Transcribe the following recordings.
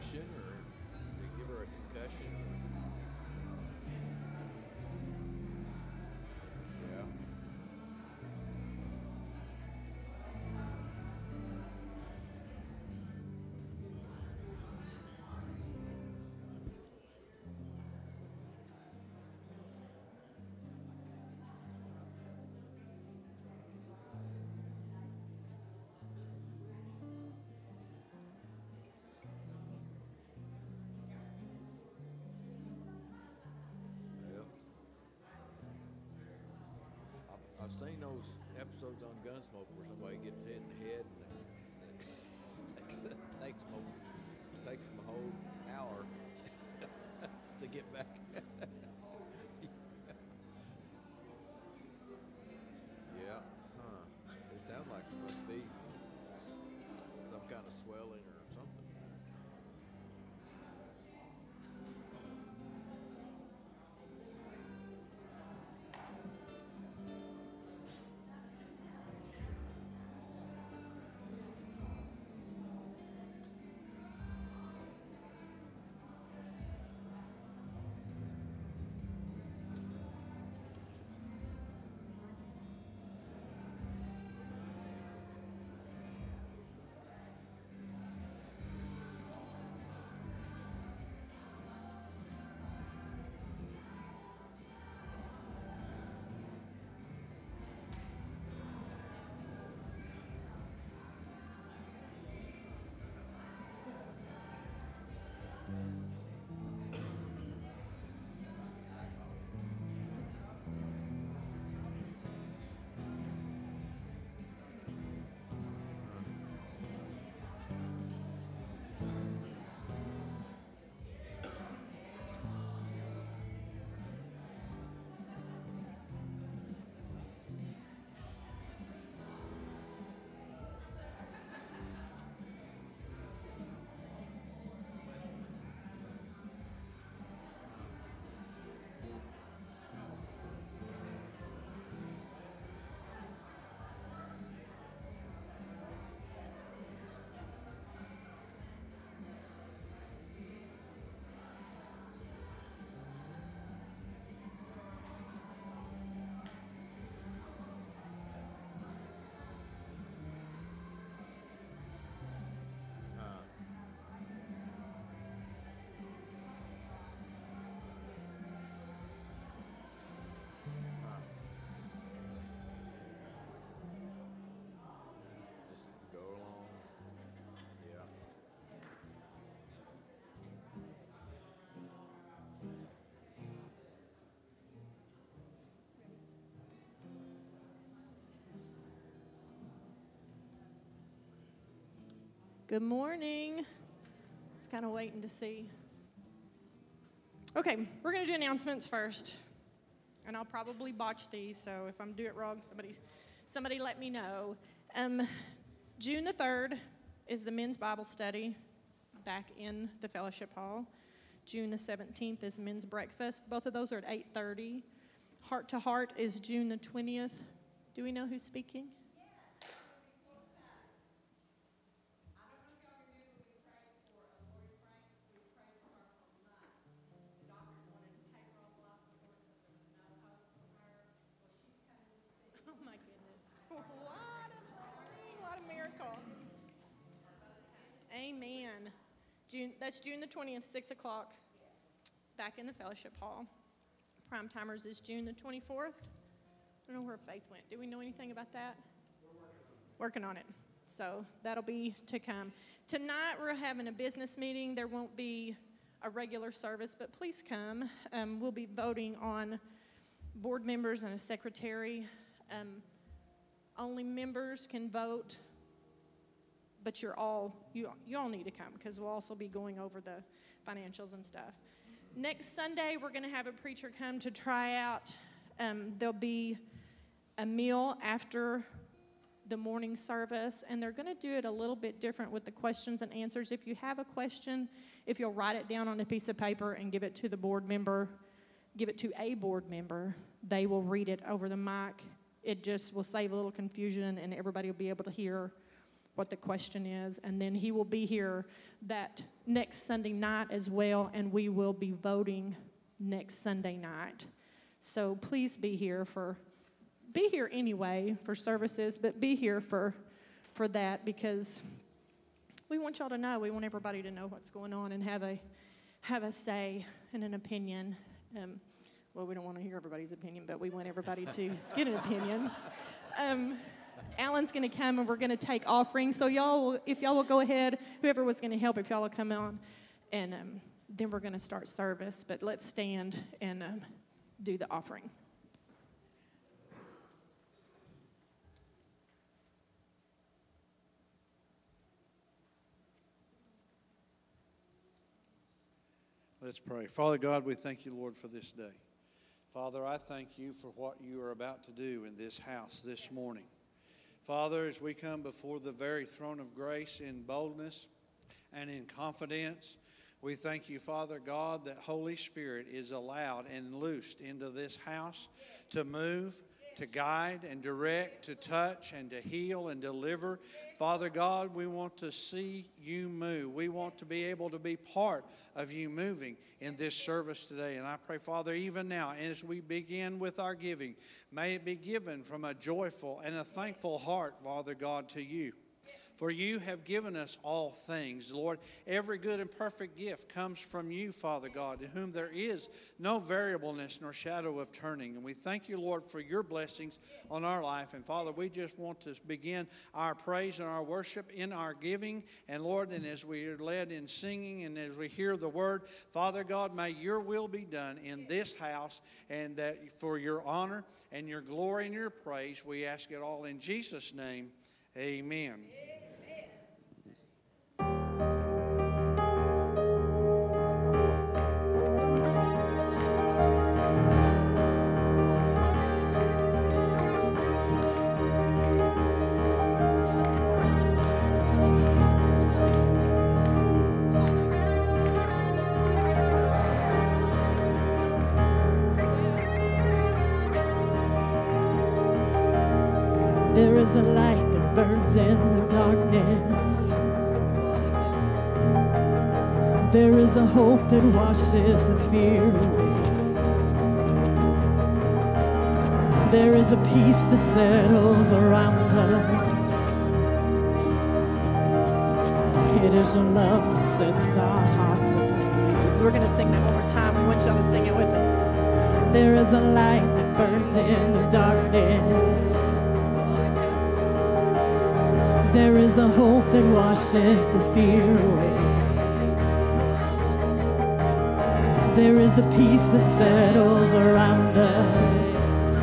concussion I've, seen those episodes on Gunsmoke where somebody gets hit in the head and takes takes them takes them a whole hour to get back. Good morning. It's kind of waiting to see. Okay, we're going to do announcements first. And I'll probably botch these, so if I'm doing it wrong, somebody, somebody let me know. Um, June the 3rd is the men's Bible study back in the fellowship hall. June the 17th is men's breakfast. Both of those are at 8:30. Heart to Heart is June the 20th. Do we know who's speaking? That's June the 20th, 6 o'clock, back in the fellowship hall. Prime timers is June the 24th. I don't know where Faith went. Do we know anything about that? Working on it. So that'll be to come. Tonight we're having a business meeting. There won't be a regular service, but please come. Um, we'll be voting on board members and a secretary. Um, only members can vote, but you're all you you all need to come because we'll also be going over the financials and stuff. Next Sunday, we're going to have a preacher come to try out. Um, there'll be a meal after the morning service, and they're going to do it a little bit different with the questions and answers. If you have a question, if you'll write it down on a piece of paper and give it to the board member, give it to a board member, they will read it over the mic. It just will save a little confusion, and everybody will be able to hear what the question is. And then he will be here that next Sunday night as well, and we will be voting next Sunday night. So please be here for, be here anyway for services, but be here for, for that because we want y'all to know. We want everybody to know what's going on and have a, have a say and an opinion. Um, well, we don't want to hear everybody's opinion, but we want everybody to get an opinion. Um, Alan's going to come and we're going to take offerings. So y'all, if y'all will go ahead, whoever was going to help, if y'all will come on, and um, then we're going to start service. But let's stand and um, do the offering. Let's pray. Father God, we thank you, Lord, for this day. Father, I thank you for what you are about to do in this house this morning. Father, as we come before the very throne of grace in boldness and in confidence, we thank you, Father God, that Holy Spirit is allowed and loosed into this house to move, to guide and direct, to touch and to heal and deliver. Father God, we want to see you move. We want to be able to be part of you moving in this service today. And I pray, Father, even now, as we begin with our giving, may it be given from a joyful and a thankful heart, Father God, to you. For you have given us all things. Lord, every good and perfect gift comes from you, Father God, in whom there is no variableness nor shadow of turning. And we thank you, Lord, for your blessings on our life. And Father, we just want to begin our praise and our worship in our giving. And Lord, and as we are led in singing and as we hear the word, Father God, may your will be done in this house and that for your honor and your glory and your praise, we ask it all in Jesus' name. Amen. There is a hope that washes the fear away. There is a peace that settles around us. It is a love that sets our hearts ablaze. We're going to sing that one more time. We want y'all to sing it with us. There is a light that burns in the darkness. There is a hope that washes the fear away. There is a peace that settles around us.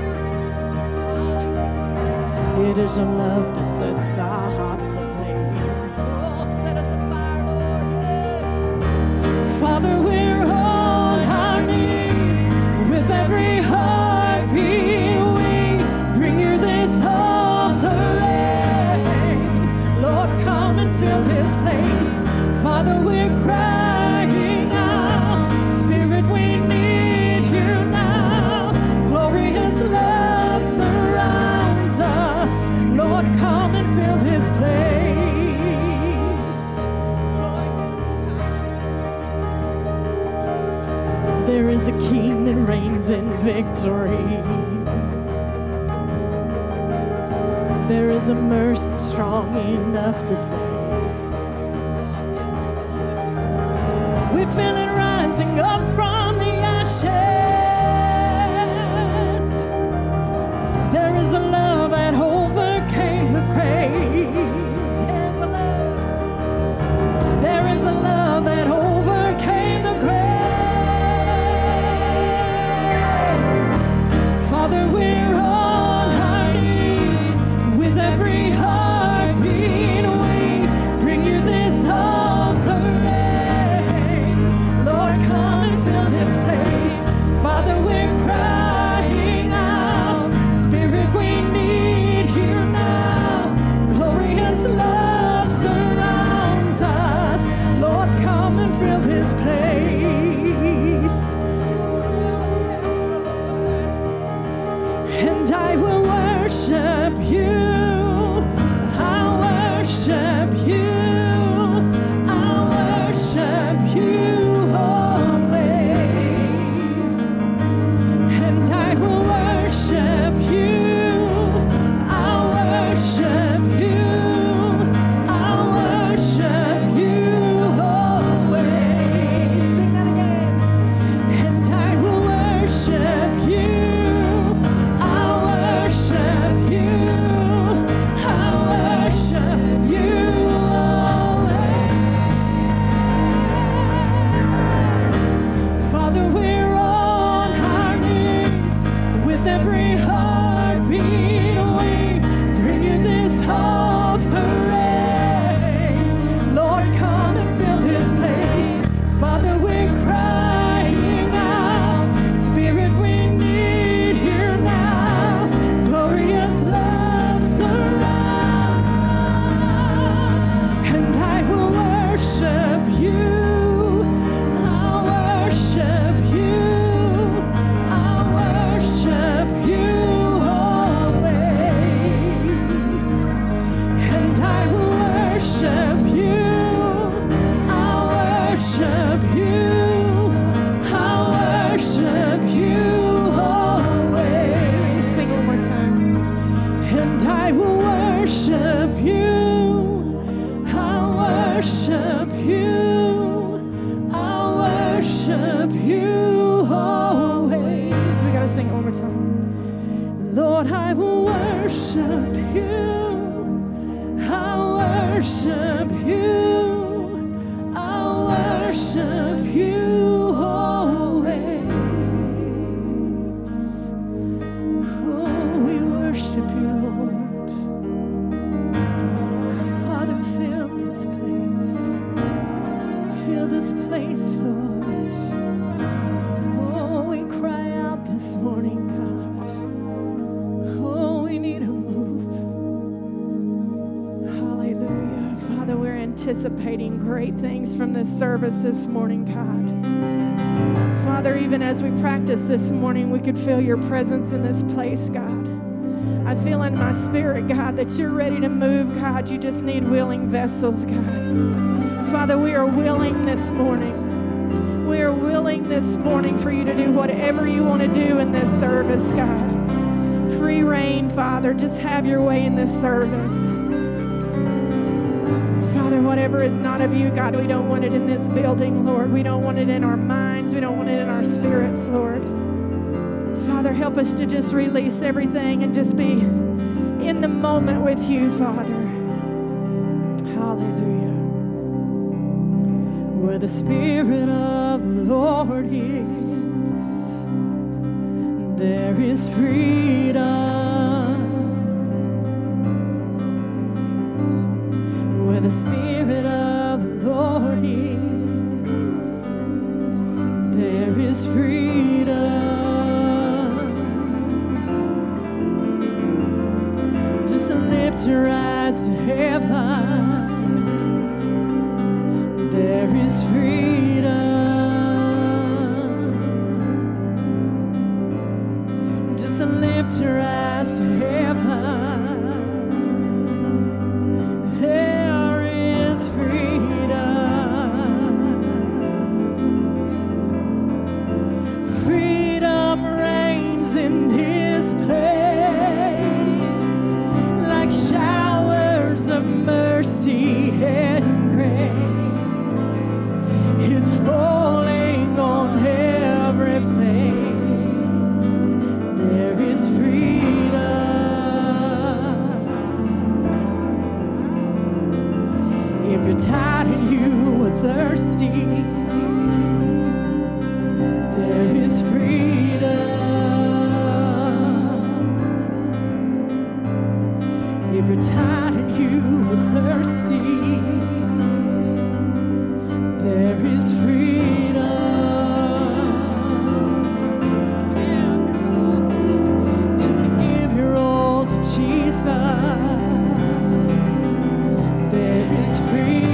It is a love that sets our hearts There is a mercy strong enough to save. We feel it rising up from you. I worship you. I worship you always. Oh, we worship you, Lord. Father, fill this place. Fill this place, Lord. Oh, we cry out this morning. Anticipating great things from this service this morning, God. Father, even as we practice this morning, we could feel your presence in this place, God. I feel in my spirit, God, that you're ready to move, God. You just need willing vessels, God. Father, we are willing this morning. We are willing this morning for you to do whatever you want to do in this service, God. Free reign, Father. Just have your way in this service. Whatever is not of you, God, we don't want it in this building, Lord. We don't want it in our minds. We don't want it in our spirits, Lord. Father, help us to just release everything and just be in the moment with you, Father. Hallelujah. Where the Spirit of the Lord is, there is freedom. There If you're tired and you are thirsty, there is freedom. Just give your all to Jesus. There is freedom.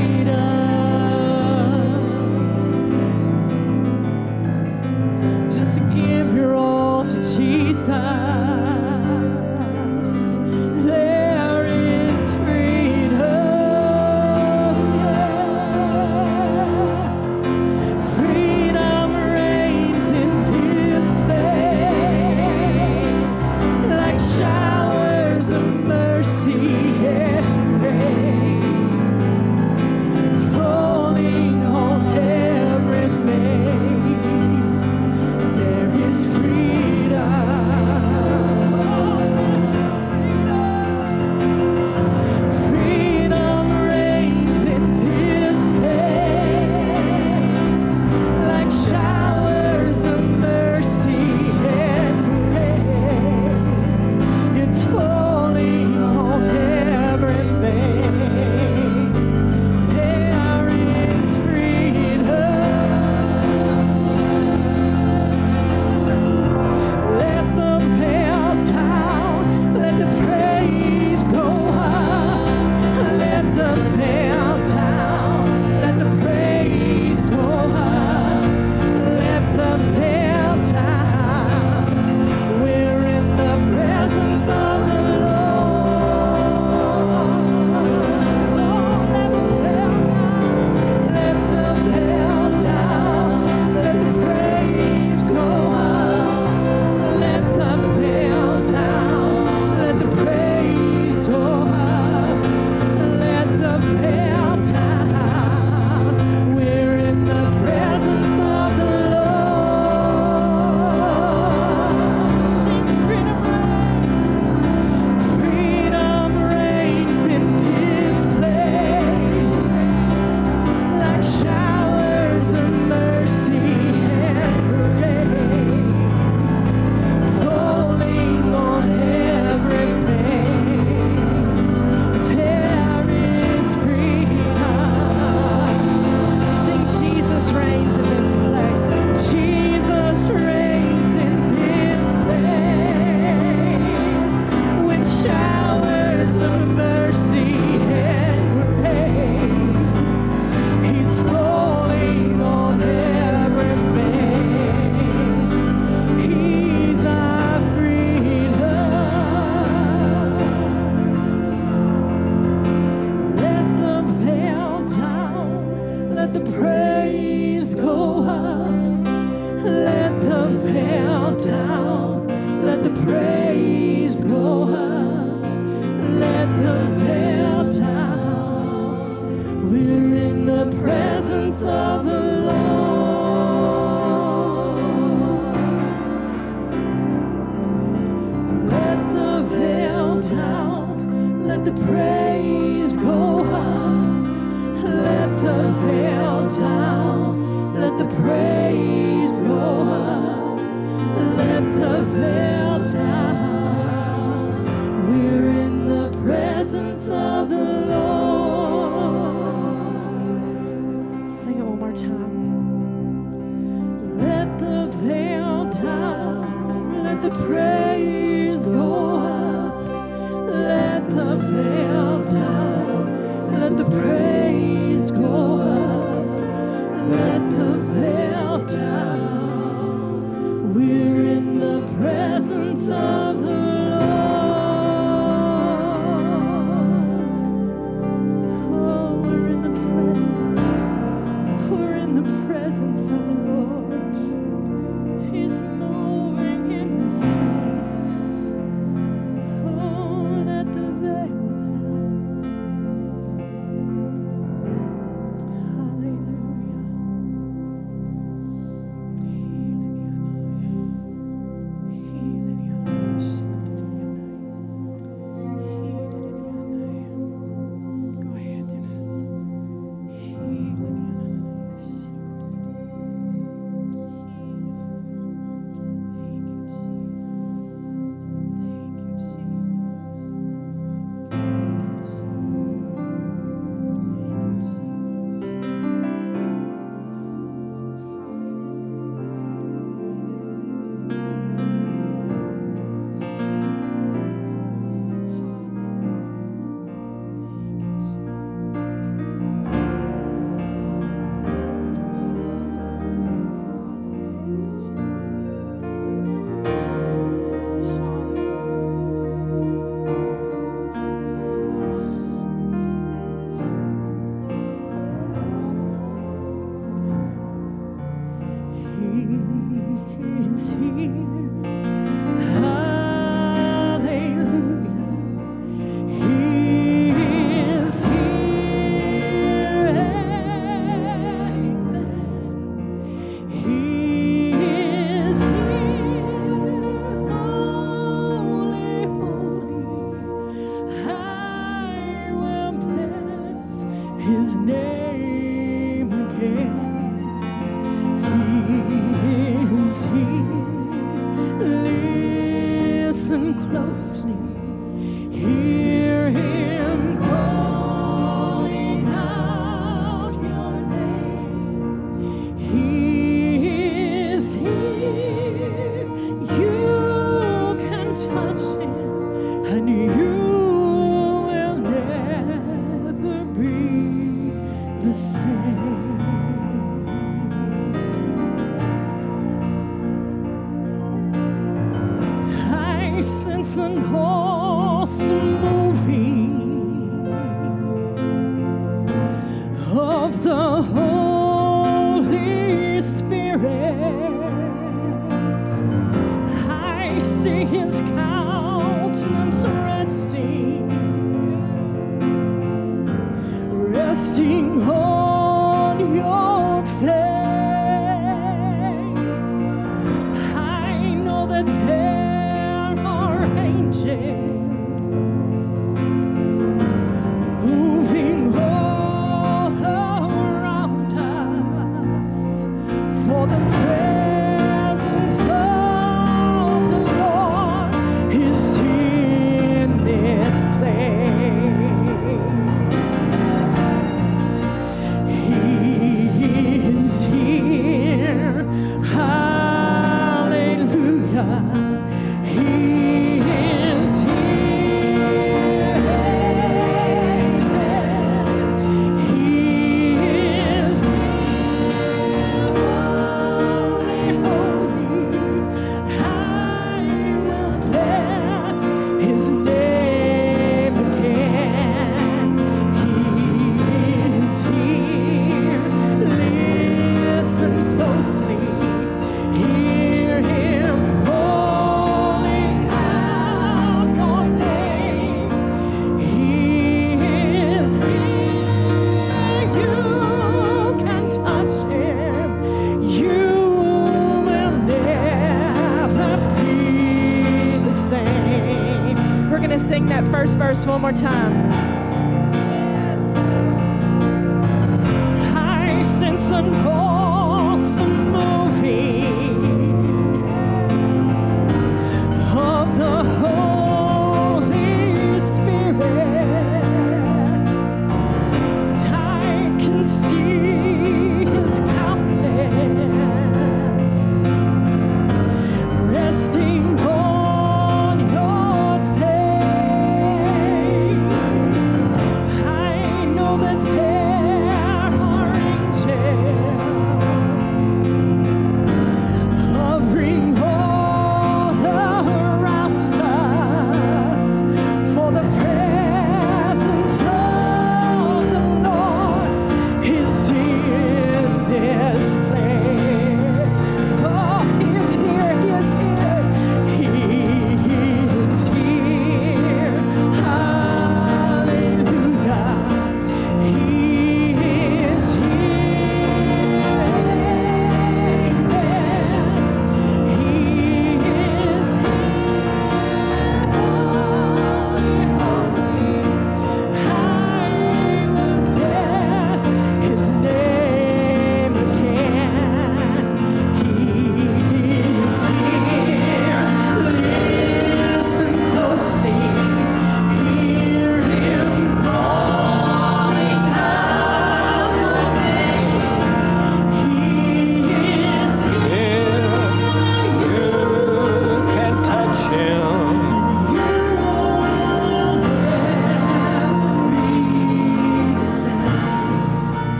More time.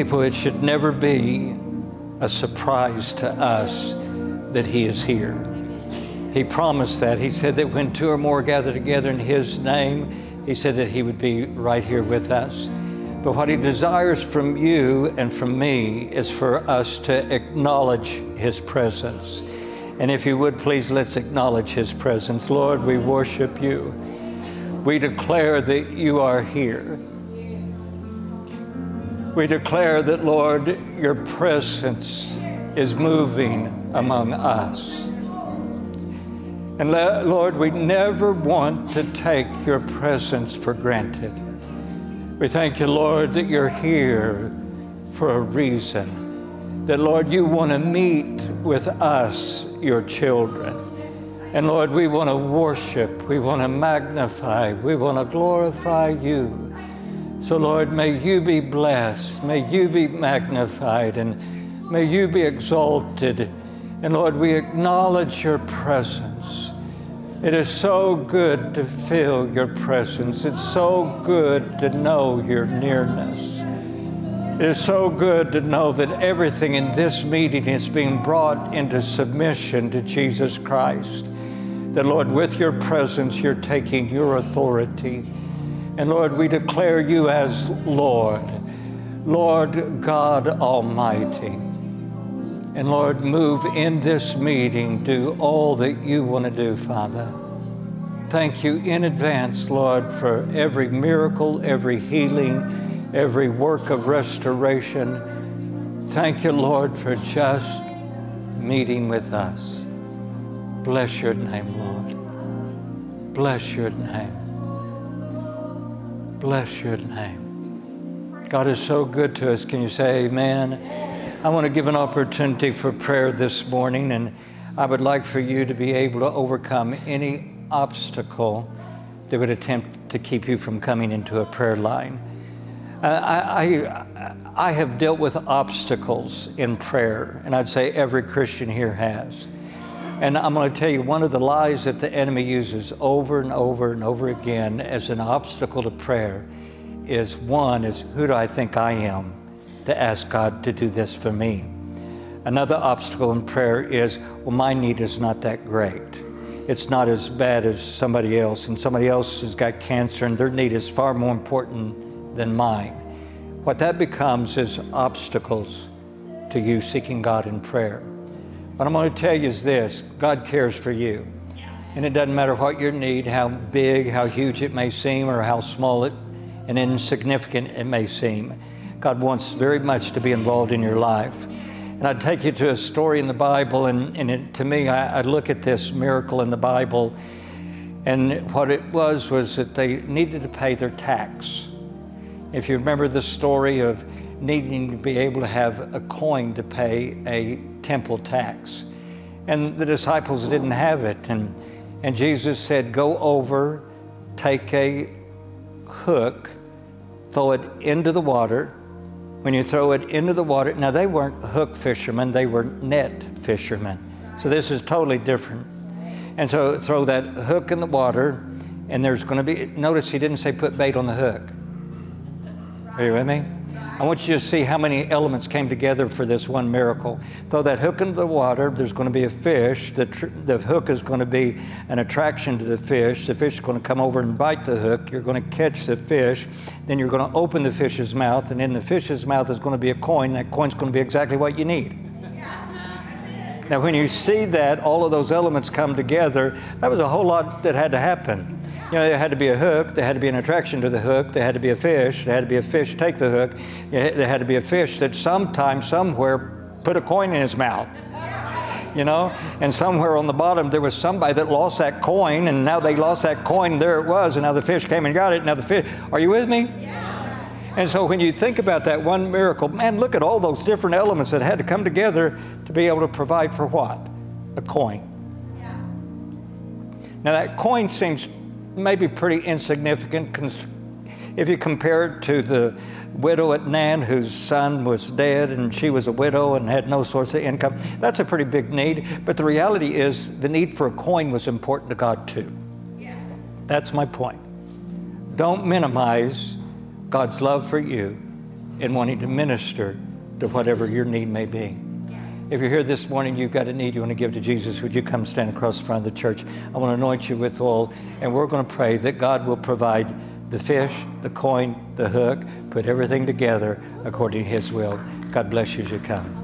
People, it should never be a surprise to us that He is here. He promised that. He said that when two or more gather together in His name, He said that He would be right here with us. But what He desires from you and from me is for us to acknowledge His presence. And if you would, please let's acknowledge His presence. Lord, we worship you. We declare that you are here. We declare that, Lord, your presence is moving among us. And Lord, we never want to take your presence for granted. We thank you, Lord, that you're here for a reason. That, Lord, you want to meet with us, your children. And Lord, we want to worship, we want to magnify, we want to glorify you. So, Lord, may you be blessed, may you be magnified, and may you be exalted. And Lord, we acknowledge your presence. It is so good to feel your presence. It's so good to know your nearness. It is so good to know that everything in this meeting is being brought into submission to Jesus Christ. That, Lord, with your presence, you're taking your authority. And Lord, we declare you as Lord, Lord God Almighty. And Lord, move in this meeting, do all that you want to do, Father. Thank you in advance, Lord, for every miracle, every healing, every work of restoration. Thank you, Lord, for just meeting with us. Bless your name, Lord. Bless your name. Bless your name. God is so good to us. Can you say amen? I want to give an opportunity for prayer this morning, and I would like for you to be able to overcome any obstacle that would attempt to keep you from coming into a prayer line. Uh, I, I, I have dealt with obstacles in prayer, and I'd say every Christian here has. And I'm going to tell you one of the lies that the enemy uses over and over and over again as an obstacle to prayer is one is who do I think I am to ask God to do this for me? Another obstacle in prayer is well my need is not that great. It's not as bad as somebody else and somebody else has got cancer and their need is far more important than mine. What that becomes is obstacles to you seeking God in prayer. What I'm going to tell you is this God cares for you. And it doesn't matter what your need, how big, how huge it may seem, or how small it and insignificant it may seem. God wants very much to be involved in your life. And I'd take you to a story in the Bible, and, and it, to me, I, I look at this miracle in the Bible, and what it was was that they needed to pay their tax. If you remember the story of needing to be able to have a coin to pay a temple tax. And the disciples didn't have it. And, and Jesus said, Go over, take a hook, throw it into the water. When you throw it into the water, now they weren't hook fishermen, they were net fishermen. So this is totally different. And so throw that hook in the water, and there's going to be, notice he didn't say put bait on the hook. Are you with me? I want you to see how many elements came together for this one miracle. Throw that hook into the water, there's going to be a fish. The, tr- the hook is going to be an attraction to the fish. The fish is going to come over and bite the hook. You're going to catch the fish. Then you're going to open the fish's mouth, and in the fish's mouth is going to be a coin. That coin's going to be exactly what you need. Now, when you see that, all of those elements come together, that was a whole lot that had to happen. You know, there had to be a hook, there had to be an attraction to the hook, there had to be a fish, there had to be a fish take the hook, there had to be a fish that sometime, somewhere, put a coin in his mouth. You know, and somewhere on the bottom there was somebody that lost that coin, and now they lost that coin, and there it was, and now the fish came and got it. Now the fish, are you with me? And so when you think about that one miracle, man, look at all those different elements that had to come together to be able to provide for what? A coin. Yeah. Now that coin seems maybe pretty insignificant. If you compare it to the widow at Nain whose son was dead and she was a widow and had no source of income, that's a pretty big need. But the reality is the need for a coin was important to God too. That's my point. Don't minimize God's love for you in wanting to minister to whatever your need may be. If you're here this morning, you've got a need you want to give to Jesus, would you come stand across the front of the church? I want to anoint you with oil, and we're going to pray that God will provide the fish, the coin, the hook, put everything together according to His will. God bless you as you come.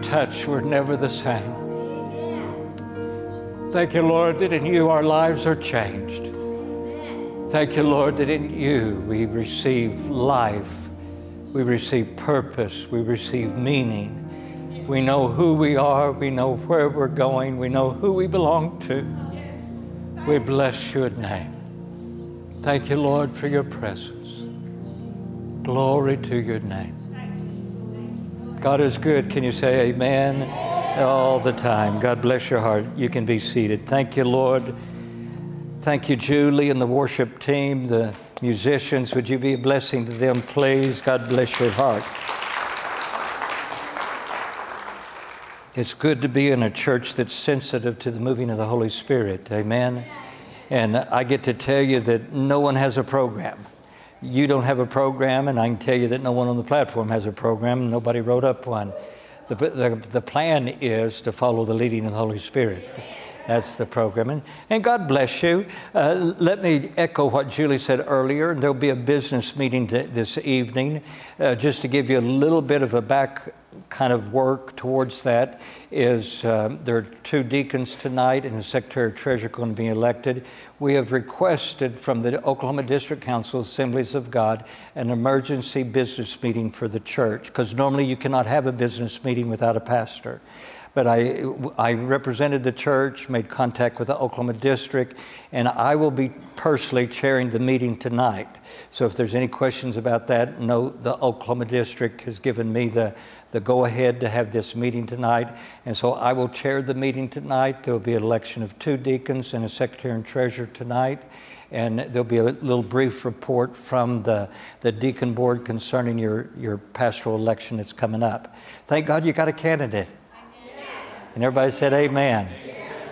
Touch, we're never the same. Thank you, Lord, that in you our lives are changed. Thank you, Lord, that in you we receive life, we receive purpose, we receive meaning. We know who we are, we know where we're going, we know who we belong to. We bless your name. Thank you, Lord, for your presence. Glory to your name. God is good. Can you say amen? All the time. God bless your heart. You can be seated. Thank you, Lord. Thank you, Julie and the worship team, the musicians. Would you be a blessing to them, please? God bless your heart. It's good to be in a church that's sensitive to the moving of the Holy Spirit. Amen. And I get to tell you that no one has a program. You don't have a program, and I can tell you that no one on the platform has a program. and Nobody wrote up one. The, the, the plan is to follow the leading of the Holy Spirit. That's the program. And, and God bless you. Uh, let me echo what Julie said earlier. There'll be a business meeting t- this evening. Uh, just to give you a little bit of a back kind of work towards that is um, there are two deacons tonight and the secretary of treasurer going to be elected we have requested from the oklahoma district council assemblies of god an emergency business meeting for the church because normally you cannot have a business meeting without a pastor but I, I represented the church, made contact with the Oklahoma district, and I will be personally chairing the meeting tonight. So if there's any questions about that, note the Oklahoma district has given me the, the go ahead to have this meeting tonight. And so I will chair the meeting tonight. There will be an election of two deacons and a secretary and treasurer tonight. And there'll be a little brief report from the, the deacon board concerning your, your pastoral election that's coming up. Thank God you got a candidate. And everybody said, Amen.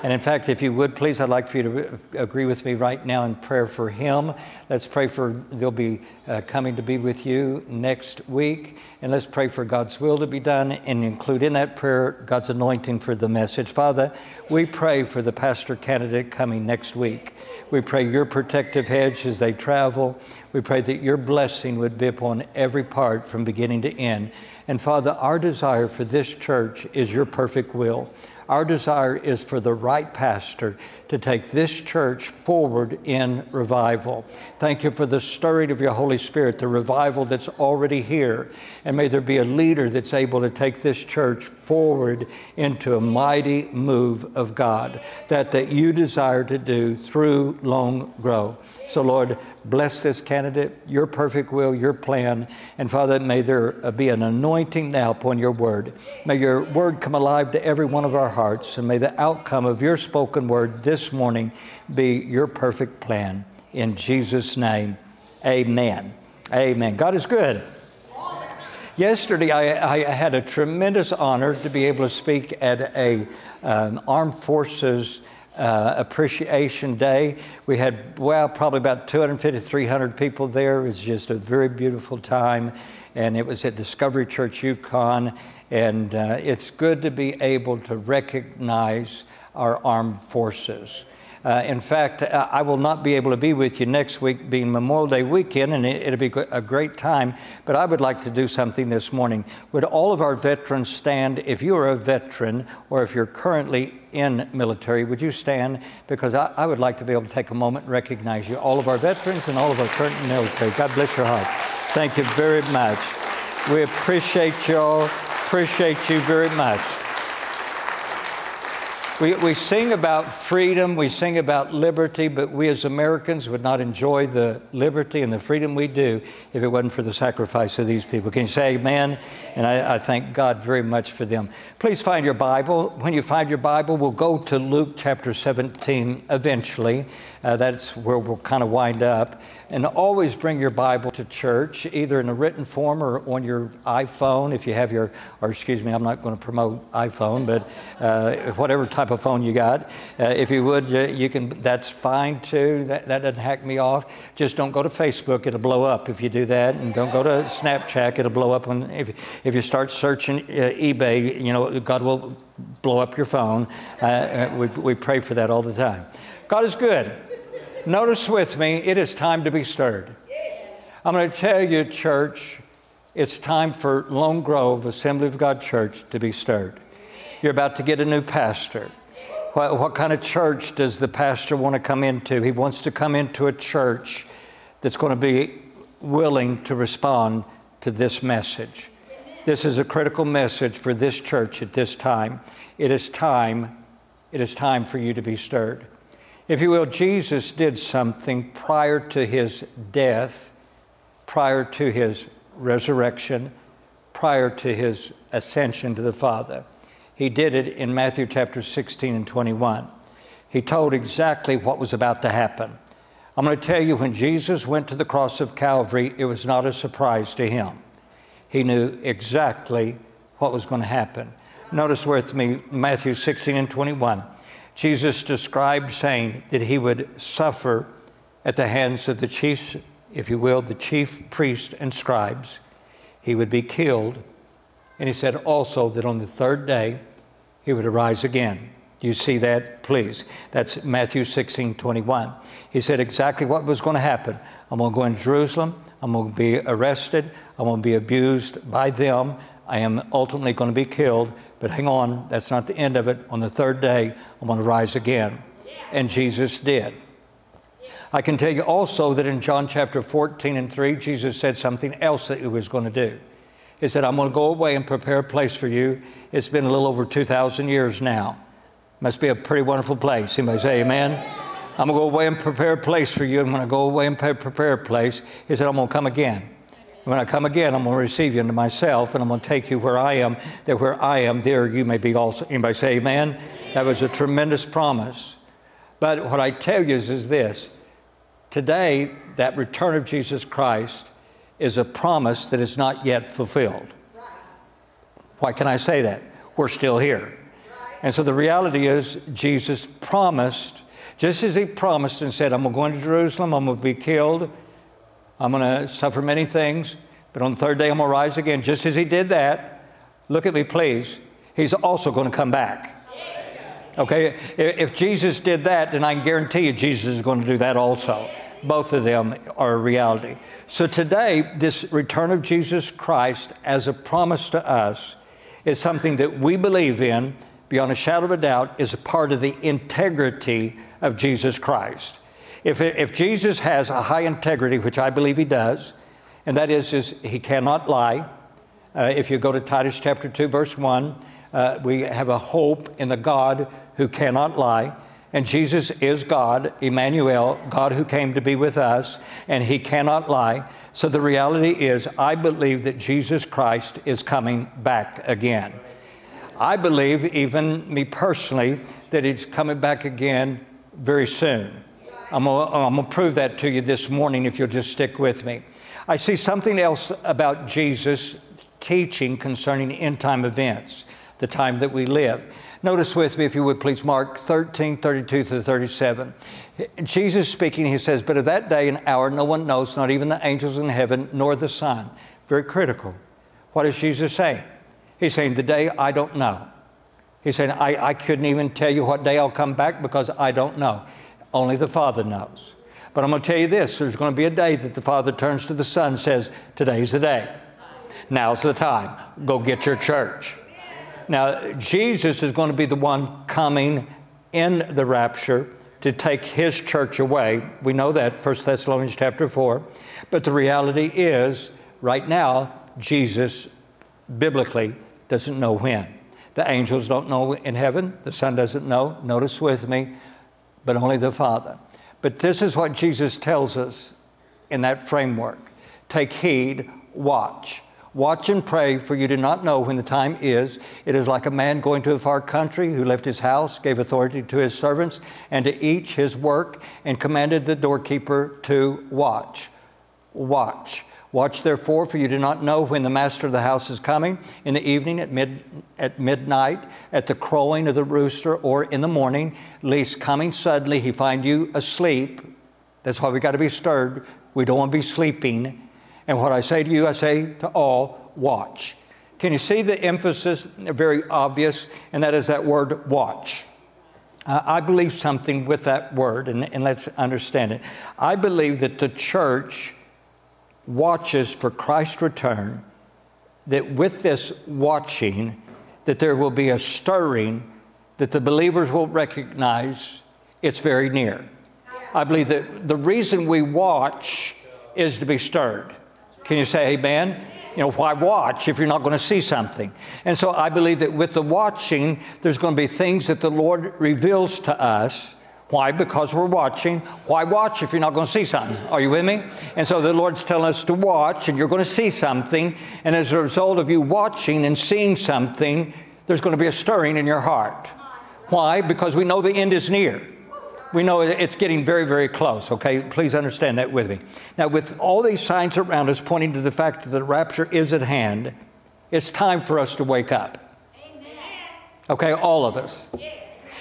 And in fact, if you would please, I'd like for you to agree with me right now in prayer for him. Let's pray for, they'll be uh, coming to be with you next week. And let's pray for God's will to be done and include in that prayer God's anointing for the message. Father, we pray for the pastor candidate coming next week. We pray your protective hedge as they travel. We pray that your blessing would be upon every part from beginning to end. And Father, our desire for this church is your perfect will. Our desire is for the right pastor to take this church forward in revival. Thank you for the stirring of your Holy Spirit, the revival that's already here. And may there be a leader that's able to take this church forward into a mighty move of God that, that you desire to do through Lone Grove. So, Lord, bless this candidate, your perfect will, your plan. And Father, may there be an anointing now upon your word. May your word come alive to every one of our hearts. And may the outcome of your spoken word this morning be your perfect plan. In Jesus' name, amen. Amen. God is good. Yesterday, I, I, had a tremendous honor to be able to speak at a um, armed forces uh, appreciation day. We had, well, probably about 250, 300 people there. It was just a very beautiful time. And it was at Discovery Church Yukon. And uh, it's good to be able to recognize our armed forces. Uh, in fact, uh, I will not be able to be with you next week, being Memorial Day weekend, and it, will be a great time. But I would like to do something this morning. Would all of our veterans stand? If you are a veteran or if you're currently in military, would you stand? Because I, I would like to be able to take a moment and recognize you, all of our veterans and all of our current military. God bless your heart. Thank you very much. We appreciate y'all. Appreciate you very much. We, we sing about freedom, we sing about liberty, but we as Americans would not enjoy the liberty and the freedom we do if it wasn't for the sacrifice of these people. Can you say amen? And I, I thank God very much for them. Please find your Bible. When you find your Bible, we'll go to Luke chapter 17 eventually. Uh, that's where we'll kind of wind up. And always bring your Bible to church, either in a written form or on your iPhone if you have your, or excuse me, I'm not going to promote iPhone, but uh, whatever type of phone you got. Uh, if you would, uh, you can, that's fine too. That, that doesn't hack me off. Just don't go to Facebook, it'll blow up if you do that. And don't go to Snapchat, it'll blow up. When, if, if you start searching uh, eBay, you know, God will blow up your phone. Uh, uh, we, we pray for that all the time. God is good. Notice with me, it is time to be stirred. I'm going to tell you, church, it's time for Lone Grove Assembly of God Church to be stirred. You're about to get a new pastor. What, what kind of church does the pastor want to come into? He wants to come into a church that's going to be willing to respond to this message. This is a critical message for this church at this time. It is time, it is time for you to be stirred. If you will, Jesus did something prior to his death, prior to his resurrection, prior to his ascension to the Father. He did it in Matthew chapter 16 and 21. He told exactly what was about to happen. I'm going to tell you, when Jesus went to the cross of Calvary, it was not a surprise to him. He knew exactly what was going to happen. Notice with me Matthew 16 and 21. Jesus described saying that he would suffer at the hands of the chiefs, if you will, the chief priests and scribes. He would be killed. And he said also that on the third day, he would arise again. Do you see that? Please. That's Matthew 16 21. He said exactly what was going to happen. I'm going to go in Jerusalem. I'm going to be arrested. I'm going to be abused by them. I am ultimately going to be killed. But hang on, that's not the end of it. On the third day, I'm going to rise again. And Jesus did. I can tell you also that in John chapter 14 and 3, Jesus said something else that he was going to do. He said, I'm going to go away and prepare a place for you. It's been a little over 2,000 years now. Must be a pretty wonderful place. Somebody say amen. I'm going to go away and prepare a place for you. I'm going to go away and prepare a place. He said, I'm going to come again. When I come again, I'm going to receive you into myself, and I'm going to take you where I am, that where I am, there you may be also. Anybody say amen? That was a tremendous promise. But what I tell you is, is this today, that return of Jesus Christ is a promise that is not yet fulfilled. Why can I say that? We're still here. And so the reality is, Jesus promised, just as he promised and said, I'm going to Jerusalem, I'm going to be killed, I'm going to suffer many things, but on the third day I'm going to rise again. Just as he did that, look at me, please. He's also going to come back. Okay? If Jesus did that, then I can guarantee you Jesus is going to do that also. Both of them are a reality. So today, this return of Jesus Christ as a promise to us is something that we believe in beyond a shadow of a doubt is a part of the integrity of Jesus Christ. If, if Jesus has a high integrity, which I believe he does, and that is, is he cannot lie. Uh, if you go to Titus chapter 2, verse 1, uh, we have a hope in the God who cannot lie. And Jesus is God, Emmanuel, God who came to be with us, and he cannot lie. So the reality is, I believe that Jesus Christ is coming back again. I believe, even me personally, that he's coming back again very soon. I'm going to prove that to you this morning if you'll just stick with me. I see something else about Jesus teaching concerning end time events, the time that we live. Notice with me, if you would please, Mark 13, 32 to 37. Jesus speaking, he says, But of that day and hour no one knows, not even the angels in heaven, nor the Son. Very critical. What is Jesus saying? He's saying, The day I don't know. He's saying, I, I couldn't even tell you what day I'll come back because I don't know. Only the Father knows. But I'm going to tell you this there's going to be a day that the Father turns to the Son and says, Today's the day. Now's the time. Go get your church. Now, Jesus is going to be the one coming in the rapture to take his church away. We know that, 1 Thessalonians chapter 4. But the reality is, right now, Jesus biblically doesn't know when. The angels don't know in heaven, the Son doesn't know. Notice with me, but only the Father. But this is what Jesus tells us in that framework take heed, watch. Watch and pray, for you do not know when the time is. It is like a man going to a far country who left his house, gave authority to his servants, and to each his work, and commanded the doorkeeper to watch. Watch. Watch therefore, for you do not know when the master of the house is coming, in the evening, at, mid, at midnight, at the crowing of the rooster, or in the morning, lest coming suddenly he find you asleep. That's why we got to be stirred. We don't want to be sleeping. And what I say to you, I say to all, watch. Can you see the emphasis? Very obvious, and that is that word watch. Uh, I believe something with that word, and, and let's understand it. I believe that the church watches for Christ's return, that with this watching, that there will be a stirring that the believers will recognize it's very near. I believe that the reason we watch is to be stirred. Can you say amen? You know, why watch if you're not going to see something? And so I believe that with the watching, there's going to be things that the Lord reveals to us why? Because we're watching. Why watch if you're not going to see something? Are you with me? And so the Lord's telling us to watch, and you're going to see something. And as a result of you watching and seeing something, there's going to be a stirring in your heart. Why? Because we know the end is near. We know it's getting very, very close, okay? Please understand that with me. Now, with all these signs around us pointing to the fact that the rapture is at hand, it's time for us to wake up. Okay, all of us.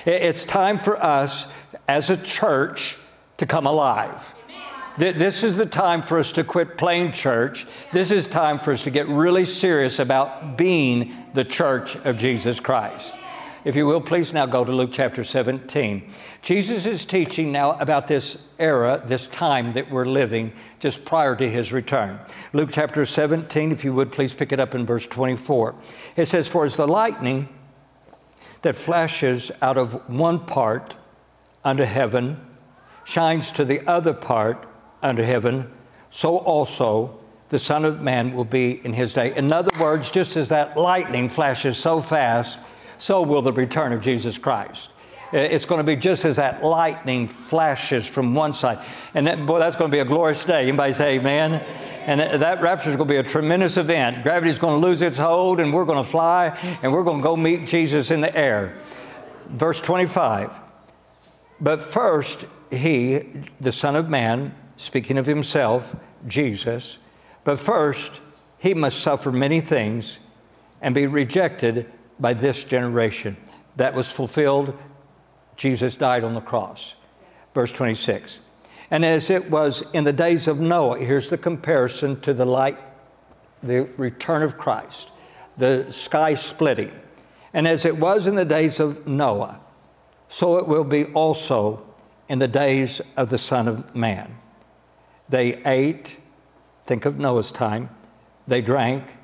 It's time for us as a church to come alive. This is the time for us to quit playing church. This is time for us to get really serious about being the church of Jesus Christ. If you will, please now go to Luke chapter 17. Jesus is teaching now about this era, this time that we're living just prior to his return. Luke chapter 17, if you would, please pick it up in verse 24. It says, For as the lightning that flashes out of one part unto heaven shines to the other part under heaven, so also the Son of Man will be in his day. In other words, just as that lightning flashes so fast, so will the return of Jesus Christ. Uh, it's going to be just as that lightning flashes from one side. And that, boy, that's going to be a glorious day. Anybody say amen? And that rapture is going to be a tremendous event. Gravity is going to lose its hold, and we're going to fly, and we're going to go meet Jesus in the air. Verse 25 but first, he, the Son of Man, speaking of himself, Jesus, but first, he must suffer many things and be rejected by this generation. That was fulfilled. Jesus died on the cross. Verse 26. And as it was in the days of Noah, here's the comparison to the light, the return of Christ, the sky splitting. And as it was in the days of Noah, so it will be also in the days of the Son of Man. They ate, think of Noah's time, they drank,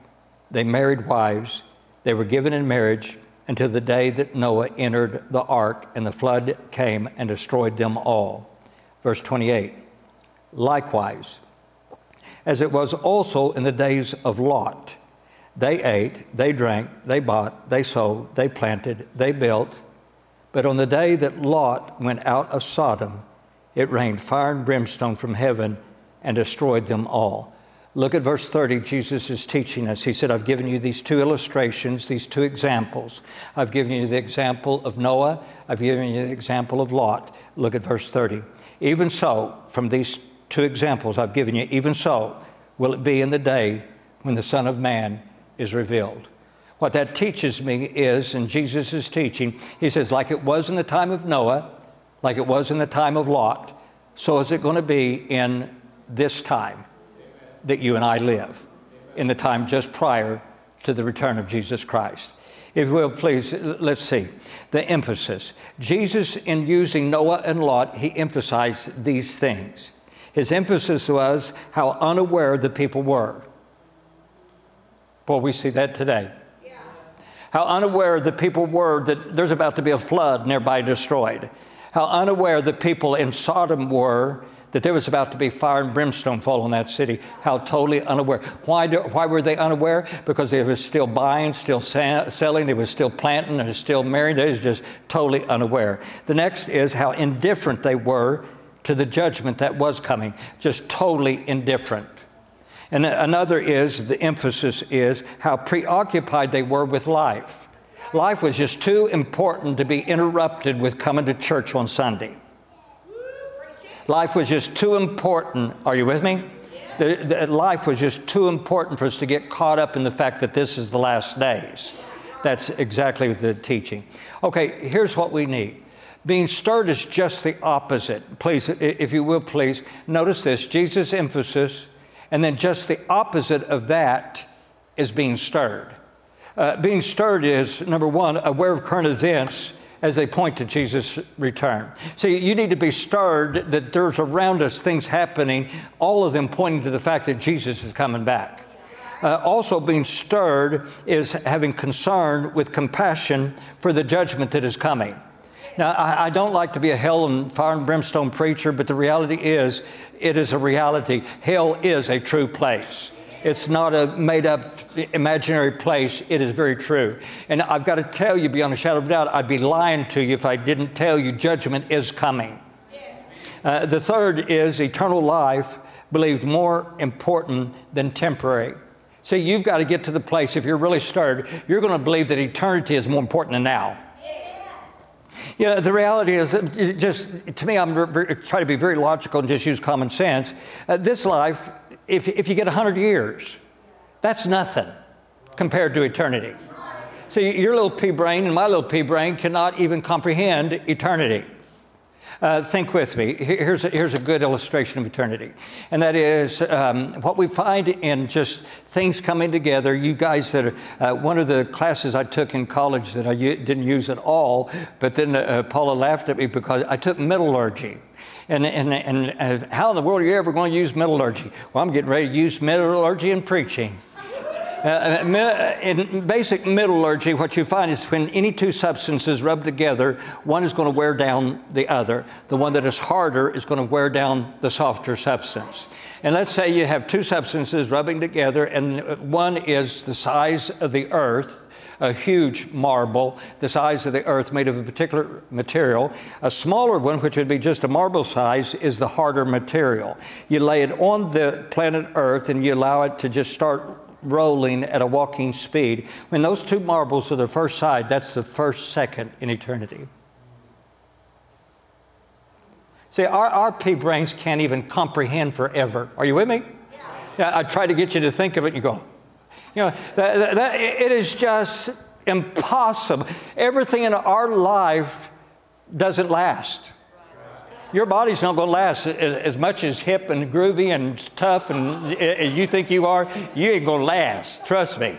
they married wives, they were given in marriage until the day that Noah entered the ark and the flood came and destroyed them all. Verse 28 Likewise, as it was also in the days of Lot, they ate, they drank, they bought, they sold, they planted, they built but on the day that Lot went out of Sodom, it rained fire and brimstone from heaven and destroyed them all. Look at verse 30. Jesus is teaching us. He said, I've given you these two illustrations, these two examples. I've given you the example of Noah, I've given you the example of Lot. Look at verse 30. Even so, from these two examples I've given you, even so will it be in the day when the Son of Man is revealed. What that teaches me is, in Jesus' teaching, he says, like it was in the time of Noah, like it was in the time of Lot, so is it going to be in this time that you and I live, in the time just prior to the return of Jesus Christ. If you will, please, let's see. The emphasis. Jesus, in using Noah and Lot, he emphasized these things. His emphasis was how unaware the people were. Well, we see that today how unaware the people were that there's about to be a flood nearby destroyed. How unaware the people in Sodom were that there was about to be fire and brimstone fall on that city. How totally unaware. Why, do, why were they unaware? Because they were still buying, still sa- selling, they were still planting, they were still marrying. They were just totally unaware. The next is how indifferent they were to the judgment that was coming. Just totally indifferent. And another is the emphasis is how preoccupied they were with life. Life was just too important to be interrupted with coming to church on Sunday. Life was just too important. Are you with me? The, the, life was just too important for us to get caught up in the fact that this is the last days. That's exactly the teaching. Okay, here's what we need. Being stirred is just the opposite. Please, if you will, please notice this Jesus' emphasis, and then just the opposite of that is being stirred. Uh, being stirred is, number one, aware of current events as they point to Jesus' return. See, you need to be stirred that there's around us things happening, all of them pointing to the fact that Jesus is coming back. Uh, also, being stirred is having concern with compassion for the judgment that is coming. Now, I, I, don't like to be a hell and fire and brimstone preacher, but the reality is, it is a reality. Hell is a true place. It's not a made up imaginary place. It is very true. And I've got to tell you, beyond a shadow of a doubt, I'd be lying to you if I didn't tell you judgment is coming. Uh, the third is eternal life believed more important than temporary. See, you've got to get to the place, if you're really stirred, you're going to believe that eternity is more important than now. You know, the reality is, just to me, I'm trying to be very logical and just use common sense. Uh, this life if, if you get 100 years, that's nothing compared to eternity. See, your little pea brain and my little pea brain cannot even comprehend eternity. Uh, think with me. Here's a, here's a good illustration of eternity. And that is um, what we find in just things coming together. You guys that are, uh, one of the classes I took in college that I u- didn't use at all, but then uh, Paula laughed at me because I took metallurgy. And, and, and uh, how in the world are you ever going to use metallurgy? Well, I'm getting ready to use metallurgy in preaching. Uh, uh in basic metallurgy, what you find is when any two substances rub together, one is going to wear down the other. The one that is harder is going to wear down the softer substance. And let's say you have two substances rubbing together, and one is the size of the earth, a huge marble the size of the earth made of a particular material. A smaller one, which would be just a marble size, is the harder material. You lay it on the planet Earth and you allow it to just start rolling at a walking speed. When those two marbles are the first side, that's the first second in eternity. See, our, our pea brains can't even comprehend forever. Are you with me? Yeah. I try to get you to think of it and you go, you know, that, that, it is just impossible. Everything in our life doesn't last. Your body's not going to last as, as, much as hip and groovy and tough and as you think you are. You ain't going to last. Trust me.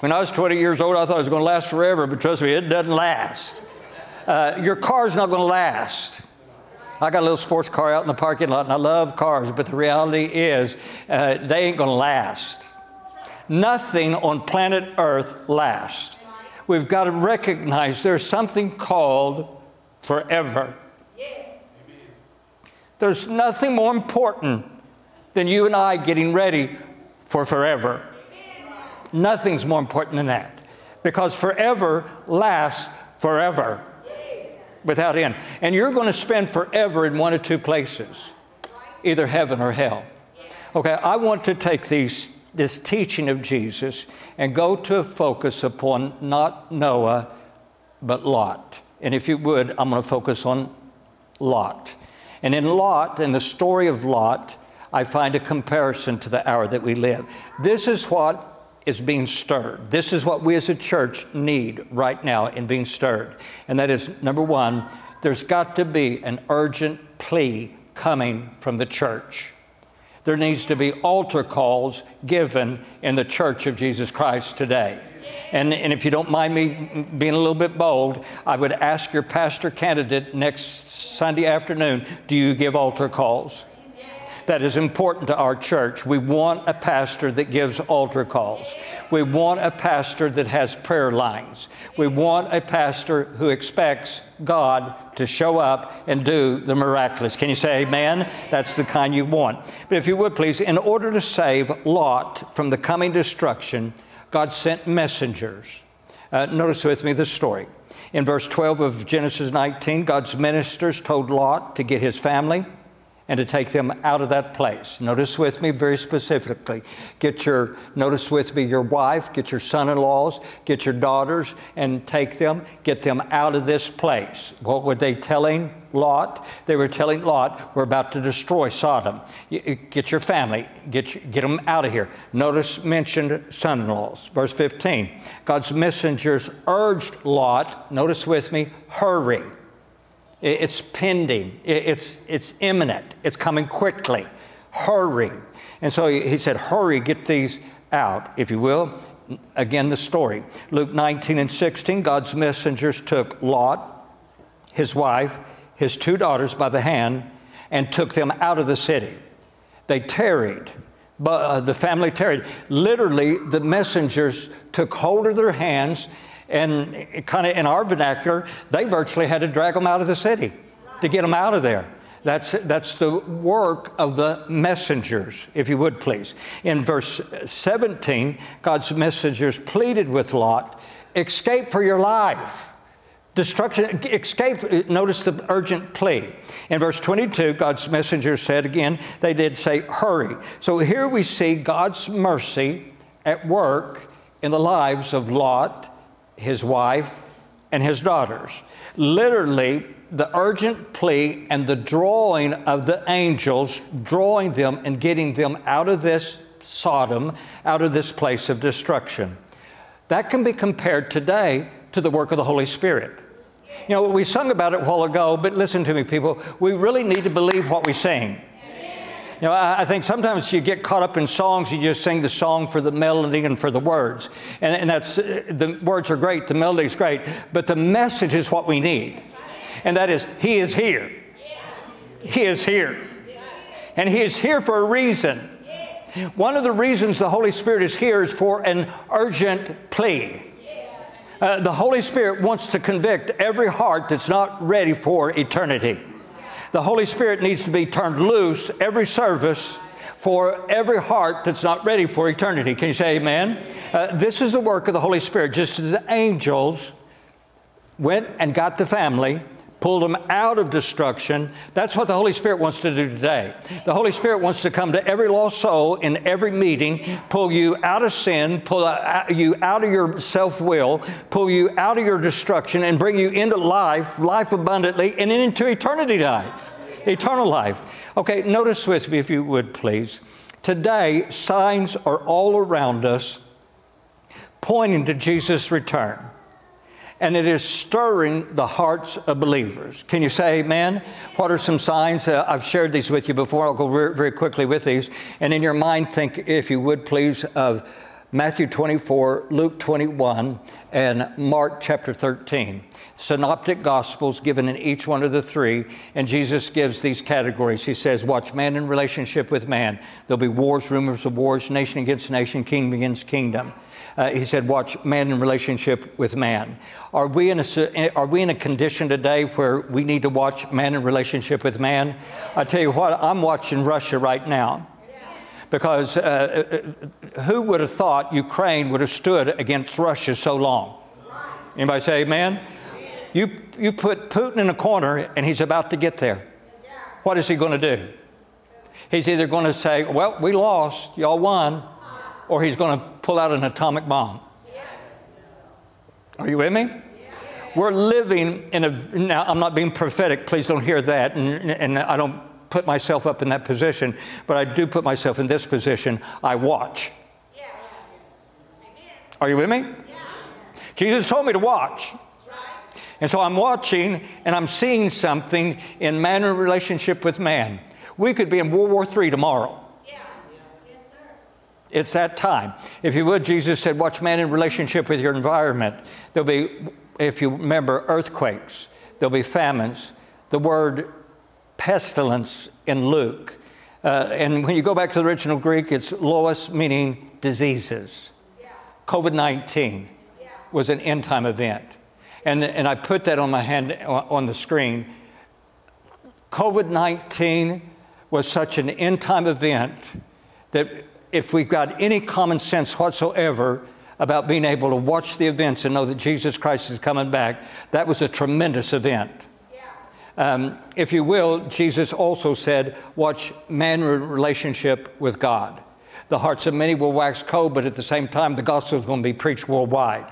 When I was 20 years old, I thought it was going to last forever, but trust me, it doesn't last. Uh, your car's not going to last. I got a little sports car out in the parking lot, and I love cars, but the reality is uh, they ain't going to last. Nothing on planet Earth lasts. We've got to recognize there's something called forever. There's nothing more important than you and I getting ready for forever. Nothing's more important than that. Because forever lasts forever without end. And you're going to spend forever in one of two places either heaven or hell. Okay, I want to take these this teaching of Jesus and go to focus upon not Noah, but Lot. And if you would, I'm going to focus on Lot. And in Lot, in the story of Lot, I find a comparison to the hour that we live. This is what is being stirred. This is what we as a church need right now in being stirred. And that is number one, there's got to be an urgent plea coming from the church there needs to be altar calls given in the church of Jesus Christ today. And, and if you don't mind me being a little bit bold, I would ask your pastor candidate next Sunday afternoon do you give altar calls? That is important to our church. We want a pastor that gives altar calls. We want a pastor that has prayer lines. We want a pastor who expects God to show up and do the miraculous. Can you say amen? That's the kind you want. But if you would please, in order to save Lot from the coming destruction, God sent messengers. Uh, notice with me this story. In verse 12 of Genesis 19, God's ministers told Lot to get his family and to take them out of that place. Notice with me very specifically. Get your, notice with me your wife, get your son in laws, get your daughters, and take them, get them out of this place. What were they telling Lot? They were telling Lot, we're about to destroy Sodom. Get your family, get, get them out of here. Notice mentioned son in laws. Verse 15 God's messengers urged Lot, notice with me, hurry. It's pending, it's, it's imminent, it's coming quickly. Hurry. And so he said, Hurry, get these out, if you will. Again, the story. Luke 19 and 16, God's messengers took Lot, his wife, his two daughters by the hand, and took them out of the city. They tarried. But uh, the family tarried. Literally, the messengers took hold of their hands and kind of in our vernacular, they virtually had to drag them out of the city to get them out of there. That's, that's the work of the messengers, if you would please. In verse 17, God's messengers pleaded with Lot, escape for your life. Destruction, escape. Notice the urgent plea. In verse 22, God's messengers said again, they did say, hurry. So here we see God's mercy at work in the lives of Lot his wife, and his daughters. Literally, the urgent plea and the drawing of the angels, drawing them and getting them out of this Sodom, out of this place of destruction. That can be compared today to the work of the Holy Spirit. You know, we sung about it a while ago, but listen to me, people. We really need to believe what we sing. You know, I, I, think sometimes you get caught up in songs, you just sing the song for the melody and for the words. And, and that's, the words are great, the melody is great, but the message is what we need. And that is, He is here. He is here. And He is here for a reason. One of the reasons the Holy Spirit is here is for an urgent plea. Uh, the Holy Spirit wants to convict every heart that's not ready for eternity. The Holy Spirit needs to be turned loose every service for every heart that's not ready for eternity. Can you say amen? Uh, this is the work of the Holy Spirit. Just as the angels went and got the family, pulled them out of destruction. That's what the Holy Spirit wants to do today. The Holy Spirit wants to come to every lost soul in every meeting, pull you out of sin, pull you out of your self will, pull you out of your destruction, and bring you into life, life abundantly, and into eternity life, eternal life. Okay, notice with me, if you would please. Today, signs are all around us pointing to Jesus' return and it is stirring the hearts of believers. Can you say amen? What are some signs? Uh, I've shared these with you before. I'll go very, very quickly with these. And in your mind, think, if you would please, of Matthew 24, Luke 21, and Mark chapter 13. Synoptic Gospels given in each one of the three, and Jesus gives these categories. He says, Watch man in relationship with man. There'll be wars, rumors of wars, nation against nation, kingdom against kingdom. Uh, he said, Watch man in relationship with man. Are we, in a, are we in a condition today where we need to watch man in relationship with man? I tell you what, I'm watching Russia right now. Because uh, uh, who would have thought Ukraine would have stood against Russia so long? Anybody say amen? You, you put Putin in a corner and he's about to get there. What is he going to do? He's either going to say, Well, we lost, y'all won, or he's going to pull out an atomic bomb. Are you with me? We're living in a, now I'm not being prophetic, please don't hear that, and, and I don't put myself up in that position, but I do put myself in this position. I watch. Are you with me? Jesus told me to watch. And so I'm watching and I'm seeing something in man in relationship with man. We could be in World War III tomorrow. It's that time. If you would, Jesus said, Watch man in relationship with your environment. There'll be, if you remember, earthquakes, there'll be famines. The word pestilence in Luke. Uh, and when you go back to the original Greek, it's lois, meaning diseases. Yeah. COVID 19 yeah. was an end time event. And, and I put that on my hand on the screen. COVID 19 was such an end time event that if we've got any common sense whatsoever about being able to watch the events and know that Jesus Christ is coming back, that was a tremendous event. Um, if you will, Jesus also said, watch man relationship with God. The hearts of many will wax cold, but at the same time, the gospel is going to be preached worldwide.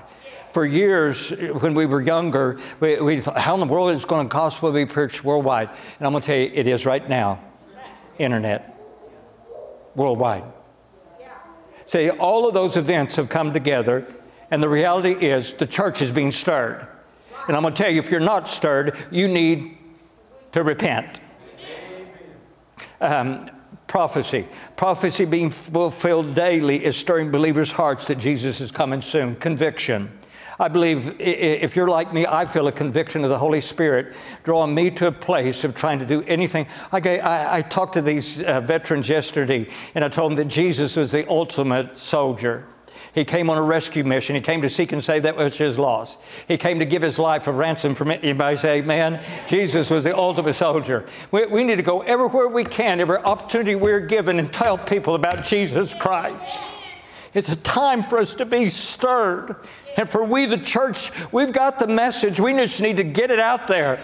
For years, when we were younger, we, we thought, how in the world is going to gospel be preached worldwide? And I'm going to tell you, it is right now. Internet. Worldwide. See, all of those events have come together, and the reality is the church is being stirred. And I'm going to tell you, if you're not stirred, you need to repent. Um, prophecy. Prophecy being fulfilled daily is stirring believers' hearts that Jesus is coming soon. Conviction. I believe if you're like me, I feel a conviction of the Holy Spirit drawing me to a place of trying to do anything. I, I, I talked to these uh, veterans yesterday, and I told them that Jesus was the ultimate soldier. He came on a rescue mission. He came to seek and save that which is lost. He came to give his life a ransom from anybody say, Amen. Jesus was the ultimate soldier. We, we need to go everywhere we can, every opportunity we're given, and tell people about Jesus Christ. It's a time for us to be stirred. And for we, the church, we've got the message. We just need to get it out there.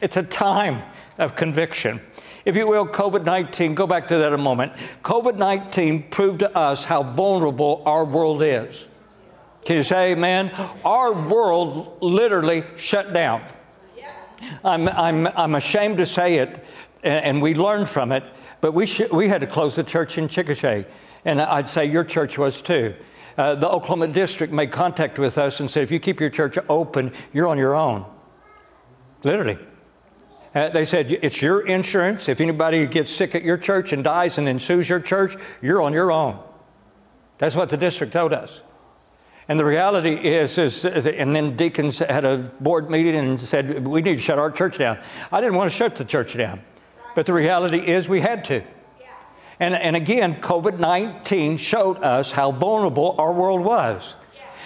It's a time of conviction. If you will, COVID 19, go back to that a moment. COVID 19 proved to us how vulnerable our world is. Can you say amen? Our world literally shut down. I'm, I'm, I'm ashamed to say it, and, we learned from it, but we, sh- we had to close the church in Chickasha. And I'd say your church was too. Uh, the Oklahoma district made contact with us and said, if you keep your church open, you're on your own. Literally. Uh, they said, it's your insurance. If anybody gets sick at your church and dies and then sues your church, you're on your own. That's what the district told us. And the reality is, is, and then deacons had a board meeting and said, we need to shut our church down. I didn't want to shut the church down. But the reality is we had to. And, and again, COVID 19 showed us how vulnerable our world was.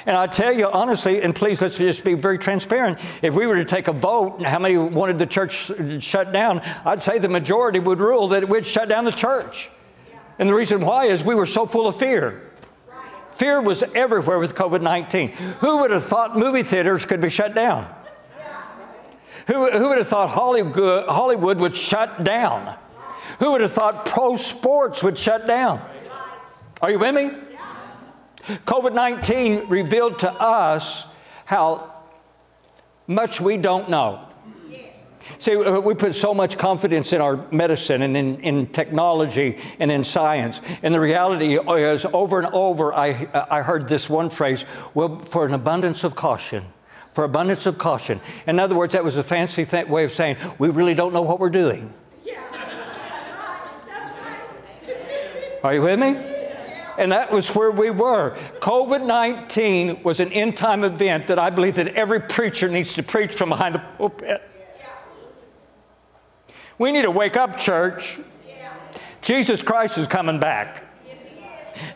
And I tell you honestly, and please let's just be very transparent. If we were to take a vote, how many wanted the church shut down? I'd say the majority would rule that we'd shut down the church. And the reason why is we were so full of fear. Fear was everywhere with COVID 19. Who would have thought movie theaters could be shut down? Who, who would have thought Hollywood, Hollywood would shut down? Who would have thought pro sports would shut down? Are you with me? COVID 19 revealed to us how much we don't know. See, uh, we put so much confidence in our medicine and in, in, technology and in science. And the reality is, over and over, I, I heard this one phrase well, for an abundance of caution. For abundance of caution. In other words, that was a fancy th- way of saying, we really don't know what we're doing. Yeah, that's right. That's right. Are you with me? and that was where we were. COVID 19 was an end time event that I believe that every preacher needs to preach from behind the pulpit. We need to wake up, church. Jesus Christ is coming back.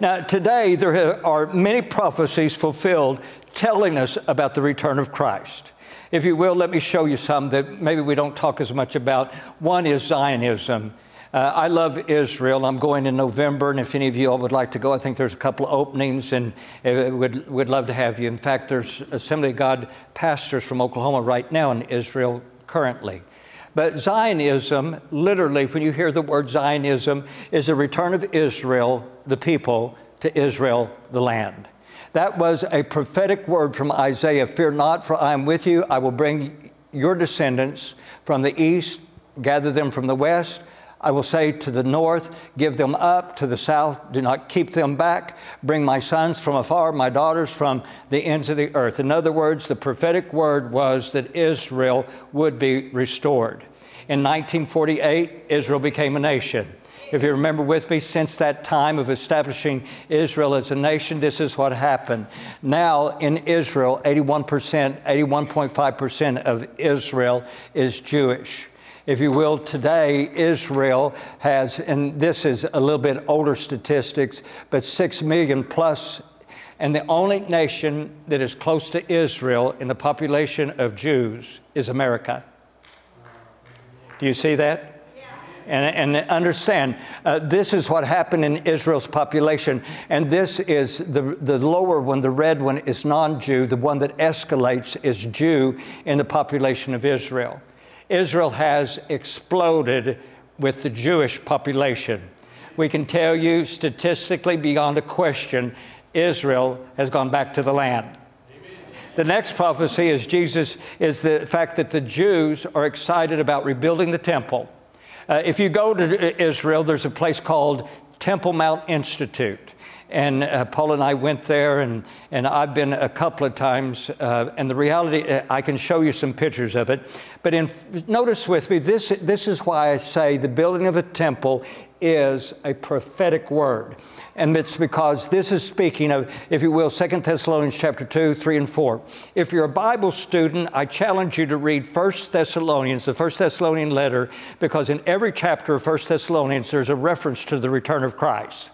Now, today, there are many prophecies fulfilled telling us about the return of Christ. If you will, let me show you some that maybe we don't talk as much about. One is Zionism. Uh, I love Israel. I'm going in November, and if any of you all would like to go, I think there's a couple of openings, and uh, would would love to have you. In fact, there's Assembly of God pastors from Oklahoma right now in Israel currently. But Zionism, literally, when you hear the word Zionism, is a return of Israel, the people, to Israel, the land. That was a prophetic word from Isaiah Fear not, for I am with you. I will bring your descendants from the east, gather them from the west. I will say to the north, Give them up, to the south, do not keep them back. Bring my sons from afar, my daughters from the ends of the earth. In other words, the prophetic word was that Israel would be restored. In 1948, Israel became a nation. If you remember with me, since that time of establishing Israel as a nation, this is what happened. Now in Israel, 81%, 81.5% of Israel is Jewish if you will, today Israel has, and this is a little bit older statistics, but six million plus, and the only nation that is close to Israel in the population of Jews is America. Do you see that? And, and, understand, uh, this is what happened in Israel's population. And this is the, the lower one, the red one, is non Jew. The one that escalates is Jew in the population of Israel. Israel has exploded with the Jewish population. We can tell you statistically, beyond a question, Israel has gone back to the land. The next prophecy is Jesus is the fact that the Jews are excited about rebuilding the temple. Uh, if you go to Israel, there's a place called Temple Mount Institute. And uh, Paul and I went there, and, and I've been a couple of times. Uh, and the reality, uh, I can show you some pictures of it. But in, notice with me, this, this is why I say the building of a temple is a prophetic word. And it's because this is speaking of, if you will, 2 Thessalonians chapter 2, 3, and 4. If you're a Bible student, I challenge you to read 1 Thessalonians, the 1 Thessalonian letter, because in every chapter of 1 Thessalonians, there's a reference to the return of Christ.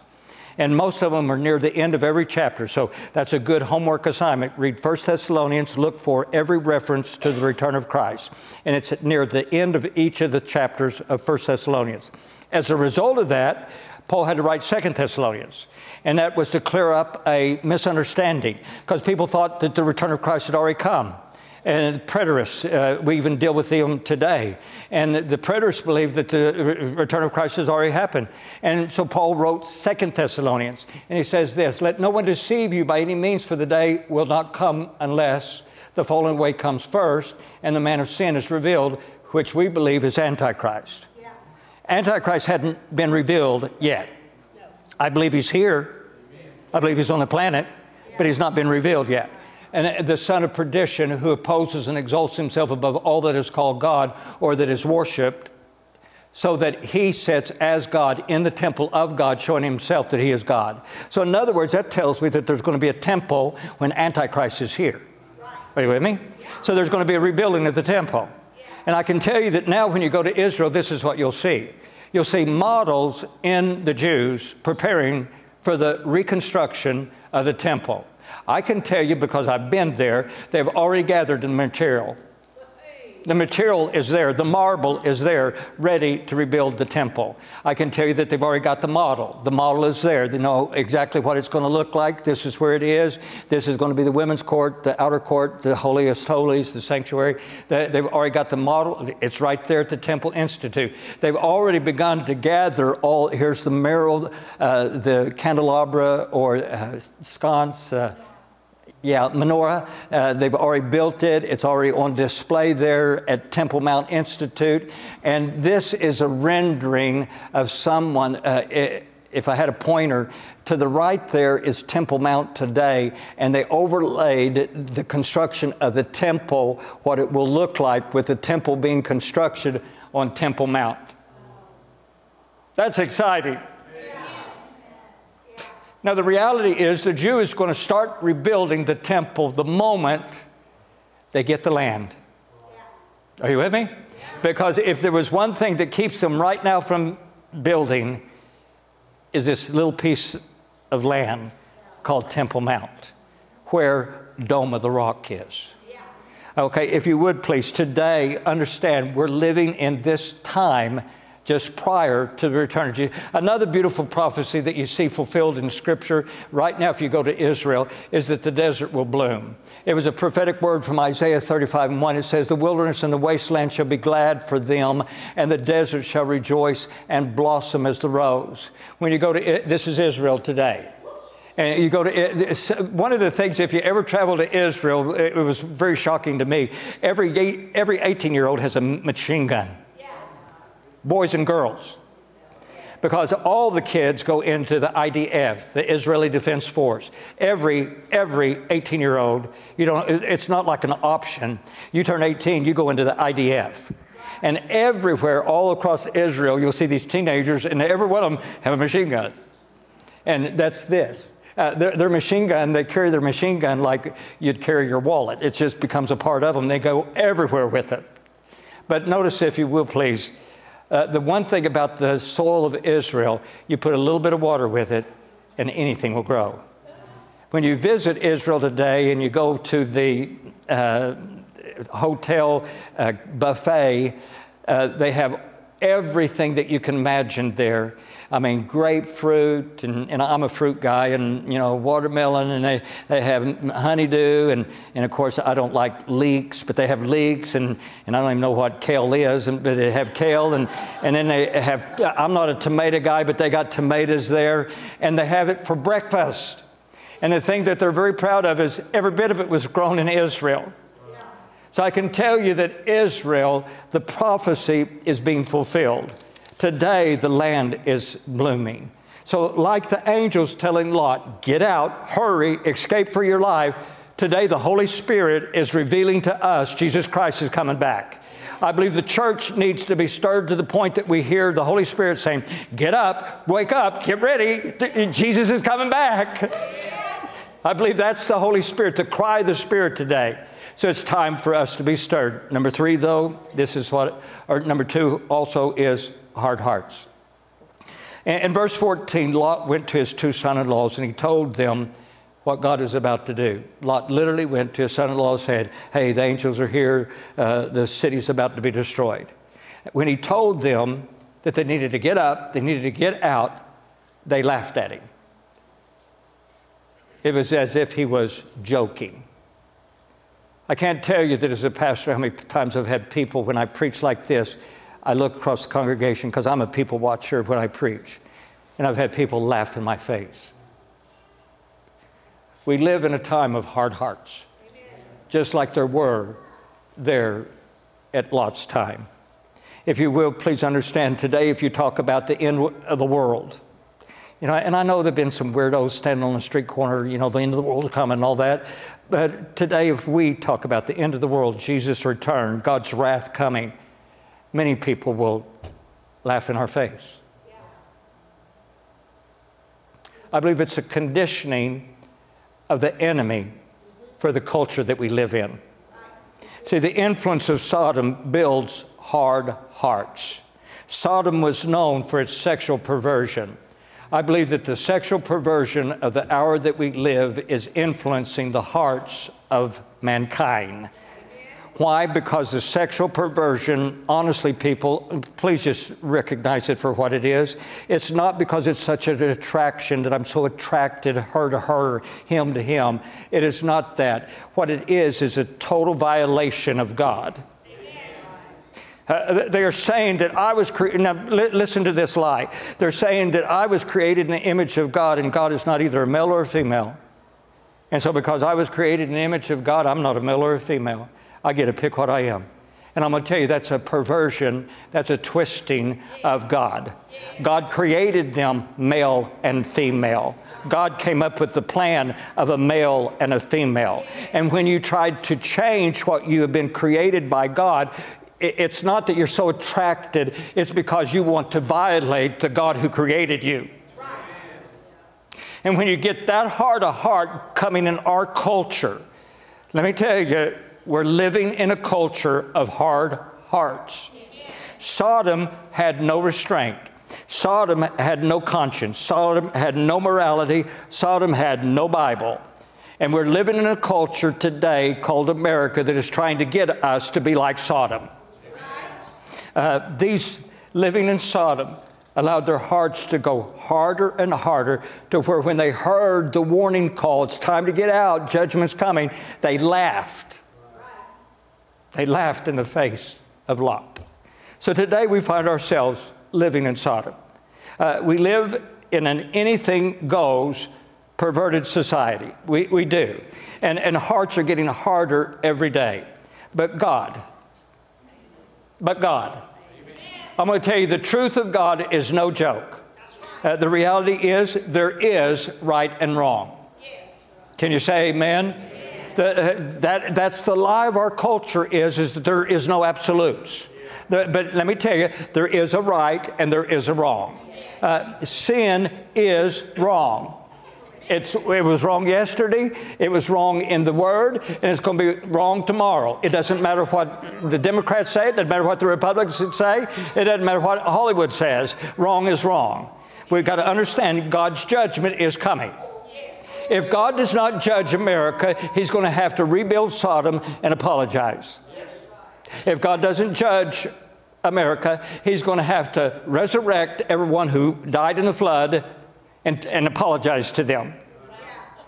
And most of them are near the end of every chapter. So that's a good homework assignment. Read 1 Thessalonians, look for every reference to the return of Christ. And it's near the end of each of the chapters of 1 Thessalonians. As a result of that, Paul had to write Second Thessalonians. And that was to clear up a misunderstanding because people thought that the return of Christ had already come. And preterists, uh, we even deal with them today. And the, the preterists believe that the return of Christ has already happened. And so Paul wrote Second Thessalonians. And he says this Let no one deceive you by any means, for the day will not come unless the fallen away comes first and the man of sin is revealed, which we believe is Antichrist. Antichrist hadn't been revealed yet. I believe he's here. I believe he's on the planet, but he's not been revealed yet. And the son of perdition who opposes and exalts himself above all that is called God or that is worshiped, so that he sits as God in the temple of God, showing himself that he is God. So, in other words, that tells me that there's going to be a temple when Antichrist is here. Are you with me? So, there's going to be a rebuilding of the temple. And I can tell you that now, when you go to Israel, this is what you'll see you'll see models in the Jews preparing for the reconstruction of the temple. I can tell you because I've been there, they've already gathered the material. The material is there, the marble is there, ready to rebuild the temple. I can tell you that they've already got the model. The model is there. They know exactly what it's going to look like. This is where it is. This is going to be the women's court, the outer court, the holiest holies, the sanctuary. They've already got the model. It's right there at the Temple Institute. They've already begun to gather all. Here's the mural, uh, the candelabra or uh, sconce. Uh, yeah, menorah. Uh, they've already built it. It's already on display there at Temple Mount Institute. And this is a rendering of someone. Uh, if I had a pointer, to the right there is Temple Mount today, and they overlaid the construction of the temple, what it will look like with the temple being constructed on Temple Mount. That's exciting. Now, the reality is the Jew is going to start rebuilding the temple the moment they get the land. Are you with me? Because if there was one thing that keeps them right now from building, is this little piece of land called Temple Mount, where Dome of the Rock is. Okay, if you would please, today understand we're living in this time just prior to the return of Jesus. Another beautiful prophecy that you see fulfilled in Scripture right now, if you go to Israel, is that the desert will bloom. It was a prophetic word from Isaiah 35 and 1. It says, The wilderness and the wasteland shall be glad for them, and the desert shall rejoice and blossom as the rose. When you go to, this is Israel today. And you go to one of the things, if you ever travel to Israel, it was very shocking to me. Every, every 18 year old has a machine gun boys and girls. Because all the kids go into the IDF, the Israeli Defense Force. Every every 18 year old, you don't. It's not like an option. You turn 18, you go into the IDF. And everywhere, all across Israel, you'll see these teenagers, and every one of them have a machine gun. And that's this. Uh, their, their, machine gun, they carry their machine gun like you'd carry your wallet. It just becomes a part of them. They go everywhere with it. But notice, if you will, please, uh, the one thing about the soil of Israel, you put a little bit of water with it, and anything will grow. When you visit Israel today and you go to the uh, hotel uh, buffet, uh, they have everything that you can imagine there. I mean, grapefruit, and, and I'm a fruit guy, and, you know, watermelon, and they, they have honeydew, and, and of course, I don't like leeks, but they have leeks, and, and I don't even know what kale is, but they have kale, and, and then they have, I'm not a tomato guy, but they got tomatoes there, and they have it for breakfast. And the thing that they're very proud of is every bit of it was grown in Israel. So I can tell you that Israel, the prophecy is being fulfilled. Today, the land is blooming. So, like the angels telling Lot, get out, hurry, escape for your life, today the Holy Spirit is revealing to us Jesus Christ is coming back. I believe the church needs to be stirred to the point that we hear the Holy Spirit saying, Get up, wake up, get ready, Jesus is coming back. I believe that's the Holy Spirit, to cry of the Spirit today. So it's time for us to be stirred. Number three, though, this is what, or number two also is hard hearts. In verse 14, Lot went to his two son in laws and he told them what God is about to do. Lot literally went to his son in law and said, Hey, the angels are here, uh, the city's about to be destroyed. When he told them that they needed to get up, they needed to get out, they laughed at him. It was as if he was joking. I can't tell you that as a pastor how many times I've had people when I preach like this, I look across the congregation because I'm a people watcher when I preach, and I've had people laugh in my face. We live in a time of hard hearts, just like there were there at Lot's time. If you will, please understand today, if you talk about the end of the world, you know, and I know there have been some weirdos standing on the street corner, you know, the end of the world coming and all that. But today, if we talk about the end of the world, Jesus' return, God's wrath coming, many people will laugh in our face. I believe it's a conditioning of the enemy for the culture that we live in. See, the influence of Sodom builds hard hearts. Sodom was known for its sexual perversion. I believe that the sexual perversion of the hour that we live is influencing the hearts of mankind. Why? Because the sexual perversion, honestly, people, please just recognize it for what it is. It's not because it's such an attraction that I'm so attracted, her to her, him to him. It is not that. What it is, is a total violation of God. Uh, they are saying that I was created. Now, li- listen to this lie. They're saying that I was created in the image of God, and God is not either a male or a female. And so, because I was created in the image of God, I'm not a male or a female. I get to pick what I am. And I'm going to tell you, that's a perversion, that's a twisting of God. God created them male and female. God came up with the plan of a male and a female. And when you tried to change what you have been created by God, it's not that you're so attracted, it's because you want to violate the God who created you. And when you get that heart of heart coming in our culture, let me tell you, we're living in a culture of hard hearts. Sodom had no restraint. Sodom had no conscience. Sodom had no morality. Sodom had no Bible. And we're living in a culture today called America that is trying to get us to be like Sodom. Uh, these living in Sodom allowed their hearts to go harder and harder to where when they heard the warning call, it's time to get out, judgment's coming, they laughed. They laughed in the face of Lot. So today we find ourselves living in Sodom. Uh, we live in an anything goes perverted society. We, we do. And, and hearts are getting harder every day. But God, but God. I'm going to tell you the truth of God is no joke. Uh, the reality is there is right and wrong. Can you say amen? Uh, that, that's the lie of our culture is, is that there is no absolutes. But let me tell you, there is a right and there is a wrong. Uh, sin is wrong. It's, it was wrong yesterday, it was wrong in the Word, and it's going to be wrong tomorrow. It doesn't matter what the Democrats say, it doesn't matter what the Republicans say, it doesn't matter what Hollywood says. Wrong is wrong. We've got to understand God's judgment is coming. If God does not judge America, He's going to have to rebuild Sodom and apologize. If God doesn't judge America, he's going to have to resurrect everyone who died in the flood and, and apologize to them.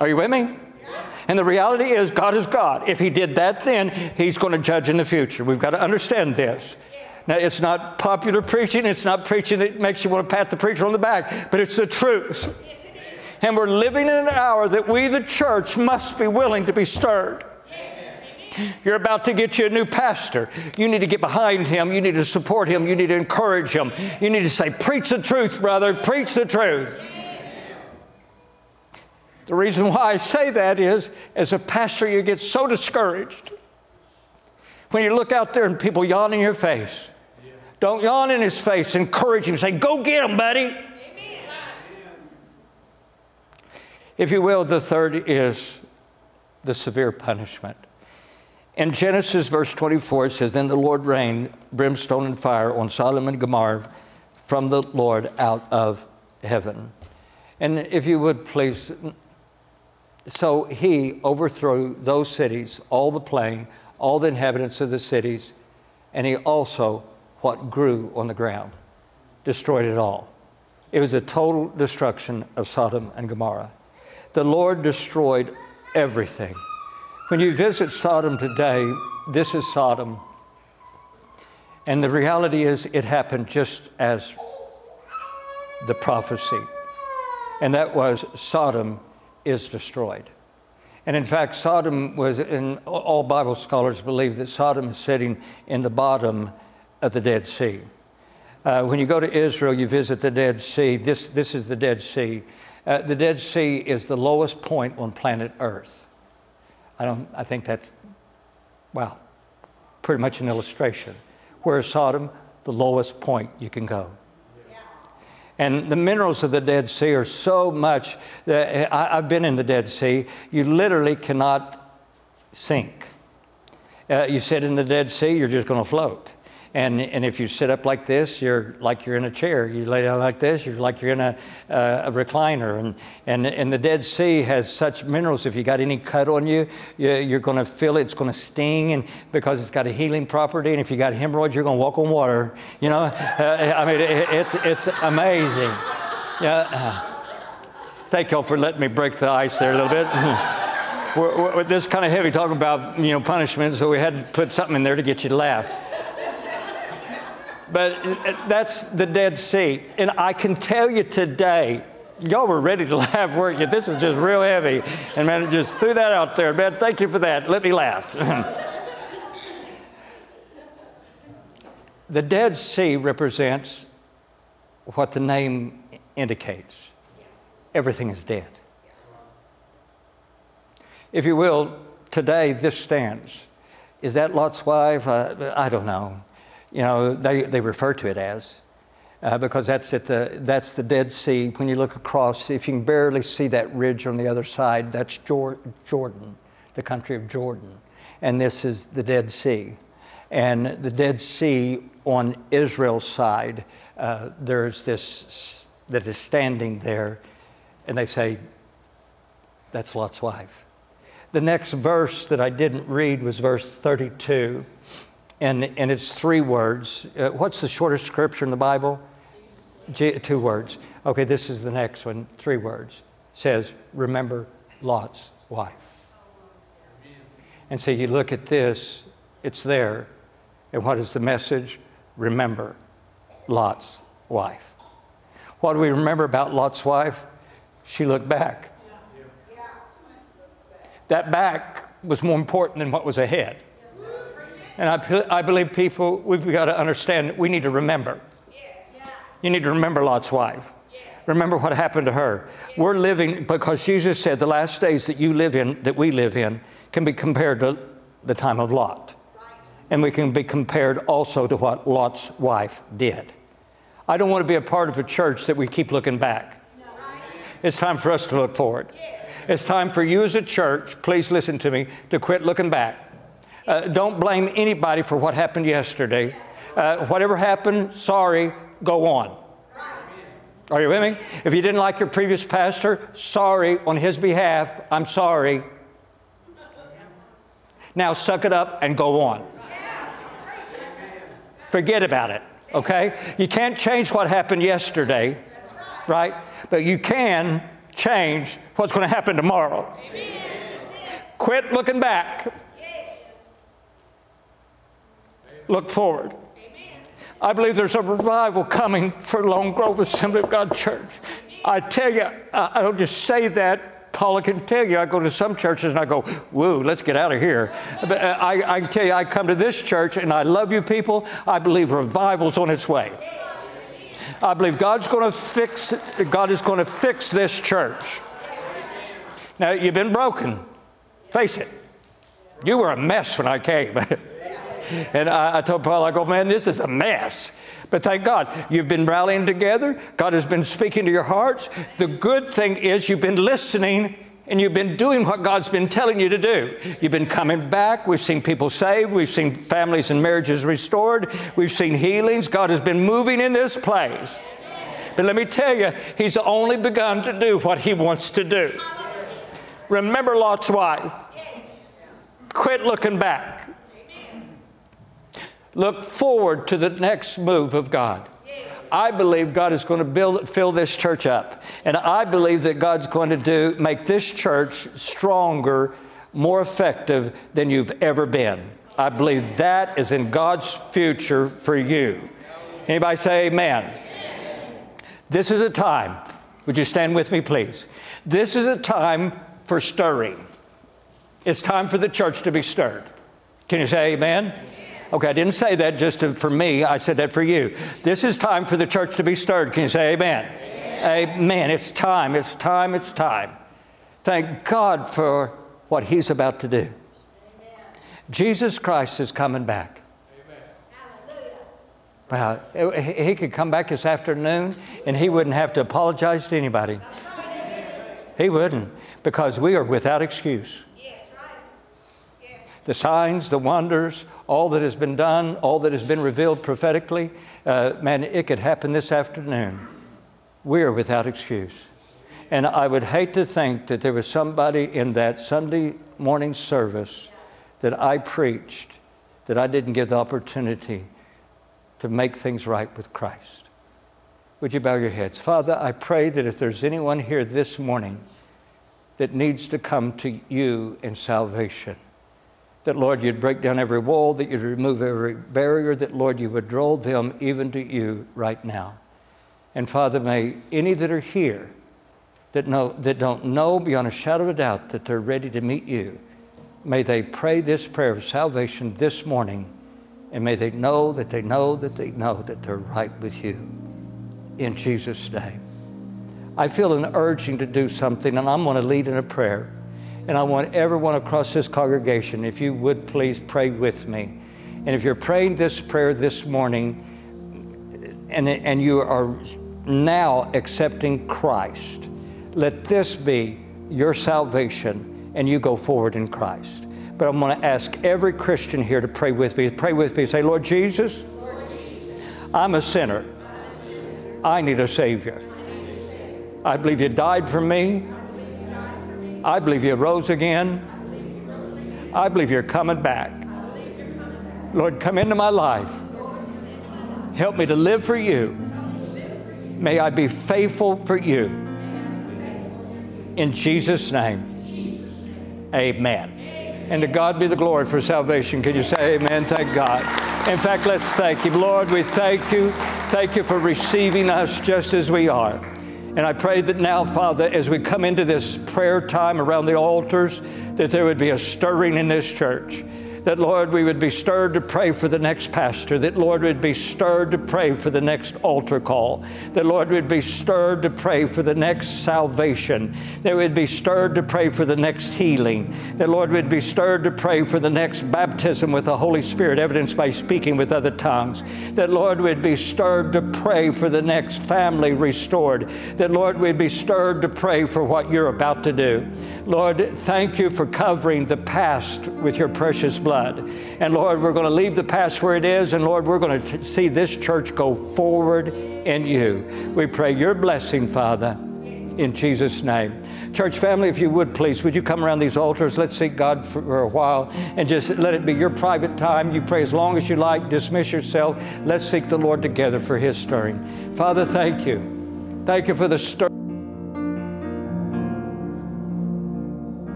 Are you with me? And the reality is, God is God. If He did that then, He's going to judge in the future. We've got to understand this. Now, it's not popular preaching, it's not preaching that makes you want to pat the preacher on the back, but it's the truth. And we're living in an hour that we, the church, must be willing to be stirred. You're about to get you a new pastor. You need to get behind him. You need to support him. You need to encourage him. You need to say, Preach the truth, brother. Preach the truth. The reason why I say that is, as a pastor, you get so discouraged when you look out there and people yawn in your face. Don't yawn in his face. Encourage him. Say, Go get him, buddy. If you will, the third is the severe punishment. In Genesis, verse 24, it says, Then the Lord rained brimstone and fire on Sodom and Gomorrah from the Lord out of heaven. And if you would please, so he overthrew those cities, all the plain, all the inhabitants of the cities, and he also what grew on the ground, destroyed it all. It was a total destruction of Sodom and Gomorrah. The Lord destroyed everything. When you visit Sodom today, this is Sodom. And the reality is, it happened just as the prophecy. And that was Sodom is destroyed. And in fact, Sodom was, and all Bible scholars believe that Sodom is sitting in the bottom of the Dead Sea. Uh, when you go to Israel, you visit the Dead Sea. This, this is the Dead Sea. Uh, the Dead Sea is the lowest point on planet Earth. I, don't, I think that's, well, pretty much an illustration. Whereas Sodom, the lowest point you can go. And the minerals of the Dead Sea are so much that I, have been in the Dead Sea, you literally cannot sink. Uh, you sit in the Dead Sea, you're just going to float. And, and if you sit up like this, you're like you're in a chair. You lay down like this, you're like you're in a, uh, a recliner. And, and, and the Dead Sea has such minerals. If you got any cut on you, you are going to feel it. It's going to sting and because it's got a healing property. And if you got hemorrhoids, you're going to walk on water. You know, uh, I mean, it, it's, it's amazing. Yeah. Thank y'all for letting me break the ice there a little bit. we're, we're, this kind of heavy talking about, you know, punishment, so we had to put something in there to get you to laugh. But that's the Dead Sea. And I can tell you today, y'all were ready to laugh, weren't you? This is just real heavy. And man, just threw that out there. Man, thank you for that. Let me laugh. the Dead Sea represents what the name indicates everything is dead. If you will, today this stands. Is that Lot's wife? Uh, I don't know you know, they, they refer to it as, uh, because that's, at the, that's the Dead Sea. When you look across, if you can barely see that ridge on the other side, that's Jor- Jordan, the country of Jordan. And this is the Dead Sea. And the Dead Sea on Israel's side, uh, there's this that is standing there, and they say, that's Lot's wife. The next verse that I didn't read was verse 32 and, and it's three words. Uh, what's the shortest scripture in the Bible? Two words. Okay, this is the next one. Three words. It says, remember Lot's wife. And so you look at this, it's there. And what is the message? Remember Lot's wife. What do we remember about Lot's wife? She looked back. That back was more important than what was ahead. And I, I believe people, we've got to understand, we need to remember. You need to remember Lot's wife. Remember what happened to her. We're living, because Jesus said the last days that you live in, that we live in, can be compared to the time of Lot. And we can be compared also to what Lot's wife did. I don't want to be a part of a church that we keep looking back. It's time for us to look forward. It's time for you as a church, please listen to me, to quit looking back uh, don't blame anybody for what happened yesterday. Uh, whatever happened, sorry, go on. Are you with me? If you didn't like your previous pastor, sorry on his behalf, I'm sorry. Now suck it up and go on. Forget about it, okay? You can't change what happened yesterday, right? But you can change what's going to happen tomorrow. Quit looking back. Look forward. I believe there's a revival coming for Lone Grove Assembly of God Church. I tell you, I don't just say that. Paula can tell you, I go to some churches and I go, woo, let's get out of here. But uh, I, I can tell you, I come to this church and I love you people. I believe revival's on its way. I believe God's going to fix, God is going to fix this church. Now, you've been broken. Face it. You were a mess when I came. and I, I told Paul, I go, man, this is a mess. But thank God, you've been rallying together. God has been speaking to your hearts. The good thing is you've been listening and you've been doing what God's been telling you to do. You've been coming back. We've seen people saved. We've seen families and marriages restored. We've seen healings. God has been moving in this place. But let me tell you, He's only begun to do what He wants to do. Remember Lot's wife. Quit looking back. Look forward to the next move of God. I believe God is going to build, fill this church up. And I believe that God's going to do, make this church stronger, more effective than you've ever been. I believe that is in God's future for you. Anybody say amen? amen? This is a time, would you stand with me, please? This is a time for stirring. It's time for the church to be stirred. Can you say amen? Okay, I didn't say that just to, for me, I said that for you. This is time for the church to be stirred. Can you say amen? Amen. amen. It's time, it's time, it's time. Thank God for what He's about to do. Amen. Jesus Christ is coming back. Wow, he could come back this afternoon and he wouldn't have to apologize to anybody. He wouldn't, because we are without excuse. The signs, the wonders, all that has been done, all that has been revealed prophetically, uh, man, it could happen this afternoon. We are without excuse. And I would hate to think that there was somebody in that Sunday morning service that I preached that I didn't give the opportunity to make things right with Christ. Would you bow your heads? Father, I pray that if there's anyone here this morning that needs to come to you in salvation, that, Lord, you'd break down every wall, that you'd remove every barrier, that, Lord, you would draw them even to you right now. And Father, may any that are here that, know, that don't know beyond a shadow of a doubt that they're ready to meet you, may they pray this prayer of salvation this morning, and may they know that they know that they know that they're right with you. In Jesus' name. I feel an urging to do something, and I'm going to lead in a prayer. And I want everyone across this congregation, if you would please pray with me. And if you're praying this prayer this morning and, and you are now accepting Christ, let this be your salvation and you go forward in Christ. But I'm going to ask every Christian here to pray with me. Pray with me. Say, Lord Jesus, Lord Jesus I'm a sinner. I need a Savior. I believe you died for me. I believe you rose again. I believe you're coming back. Lord, come into my life. Help me to live for you. May I be faithful for you. In Jesus' name, amen. And to God be the glory for salvation. Can you say amen? Thank God. In fact, let's thank Him. Lord, we thank you. Thank you for receiving us just as we are. And I pray that now, Father, as we come into this prayer time around the altars, that there would be a stirring in this church that, Lord, we would be stirred to pray for the next pastor, that, Lord, we'd be stirred to pray for the next altar call, that, Lord, we'd be stirred to pray for the next salvation, that we'd be stirred to pray for the next healing, that, Lord, we'd be stirred to pray for the next baptism with the Holy Spirit, evidenced by speaking with other tongues, that, Lord, we'd be stirred to pray for the next family restored, that, Lord, we'd be stirred to pray for what you're about to do. Lord, thank you for covering the past with your precious blood. And Lord, we're going to leave the past where it is, and Lord, we're going to see this church go forward in you. We pray your blessing, Father, in Jesus' name. Church family, if you would please, would you come around these altars? Let's seek God for a while and just let it be your private time. You pray as long as you like, dismiss yourself. Let's seek the Lord together for His stirring. Father, thank you. Thank you for the stirring.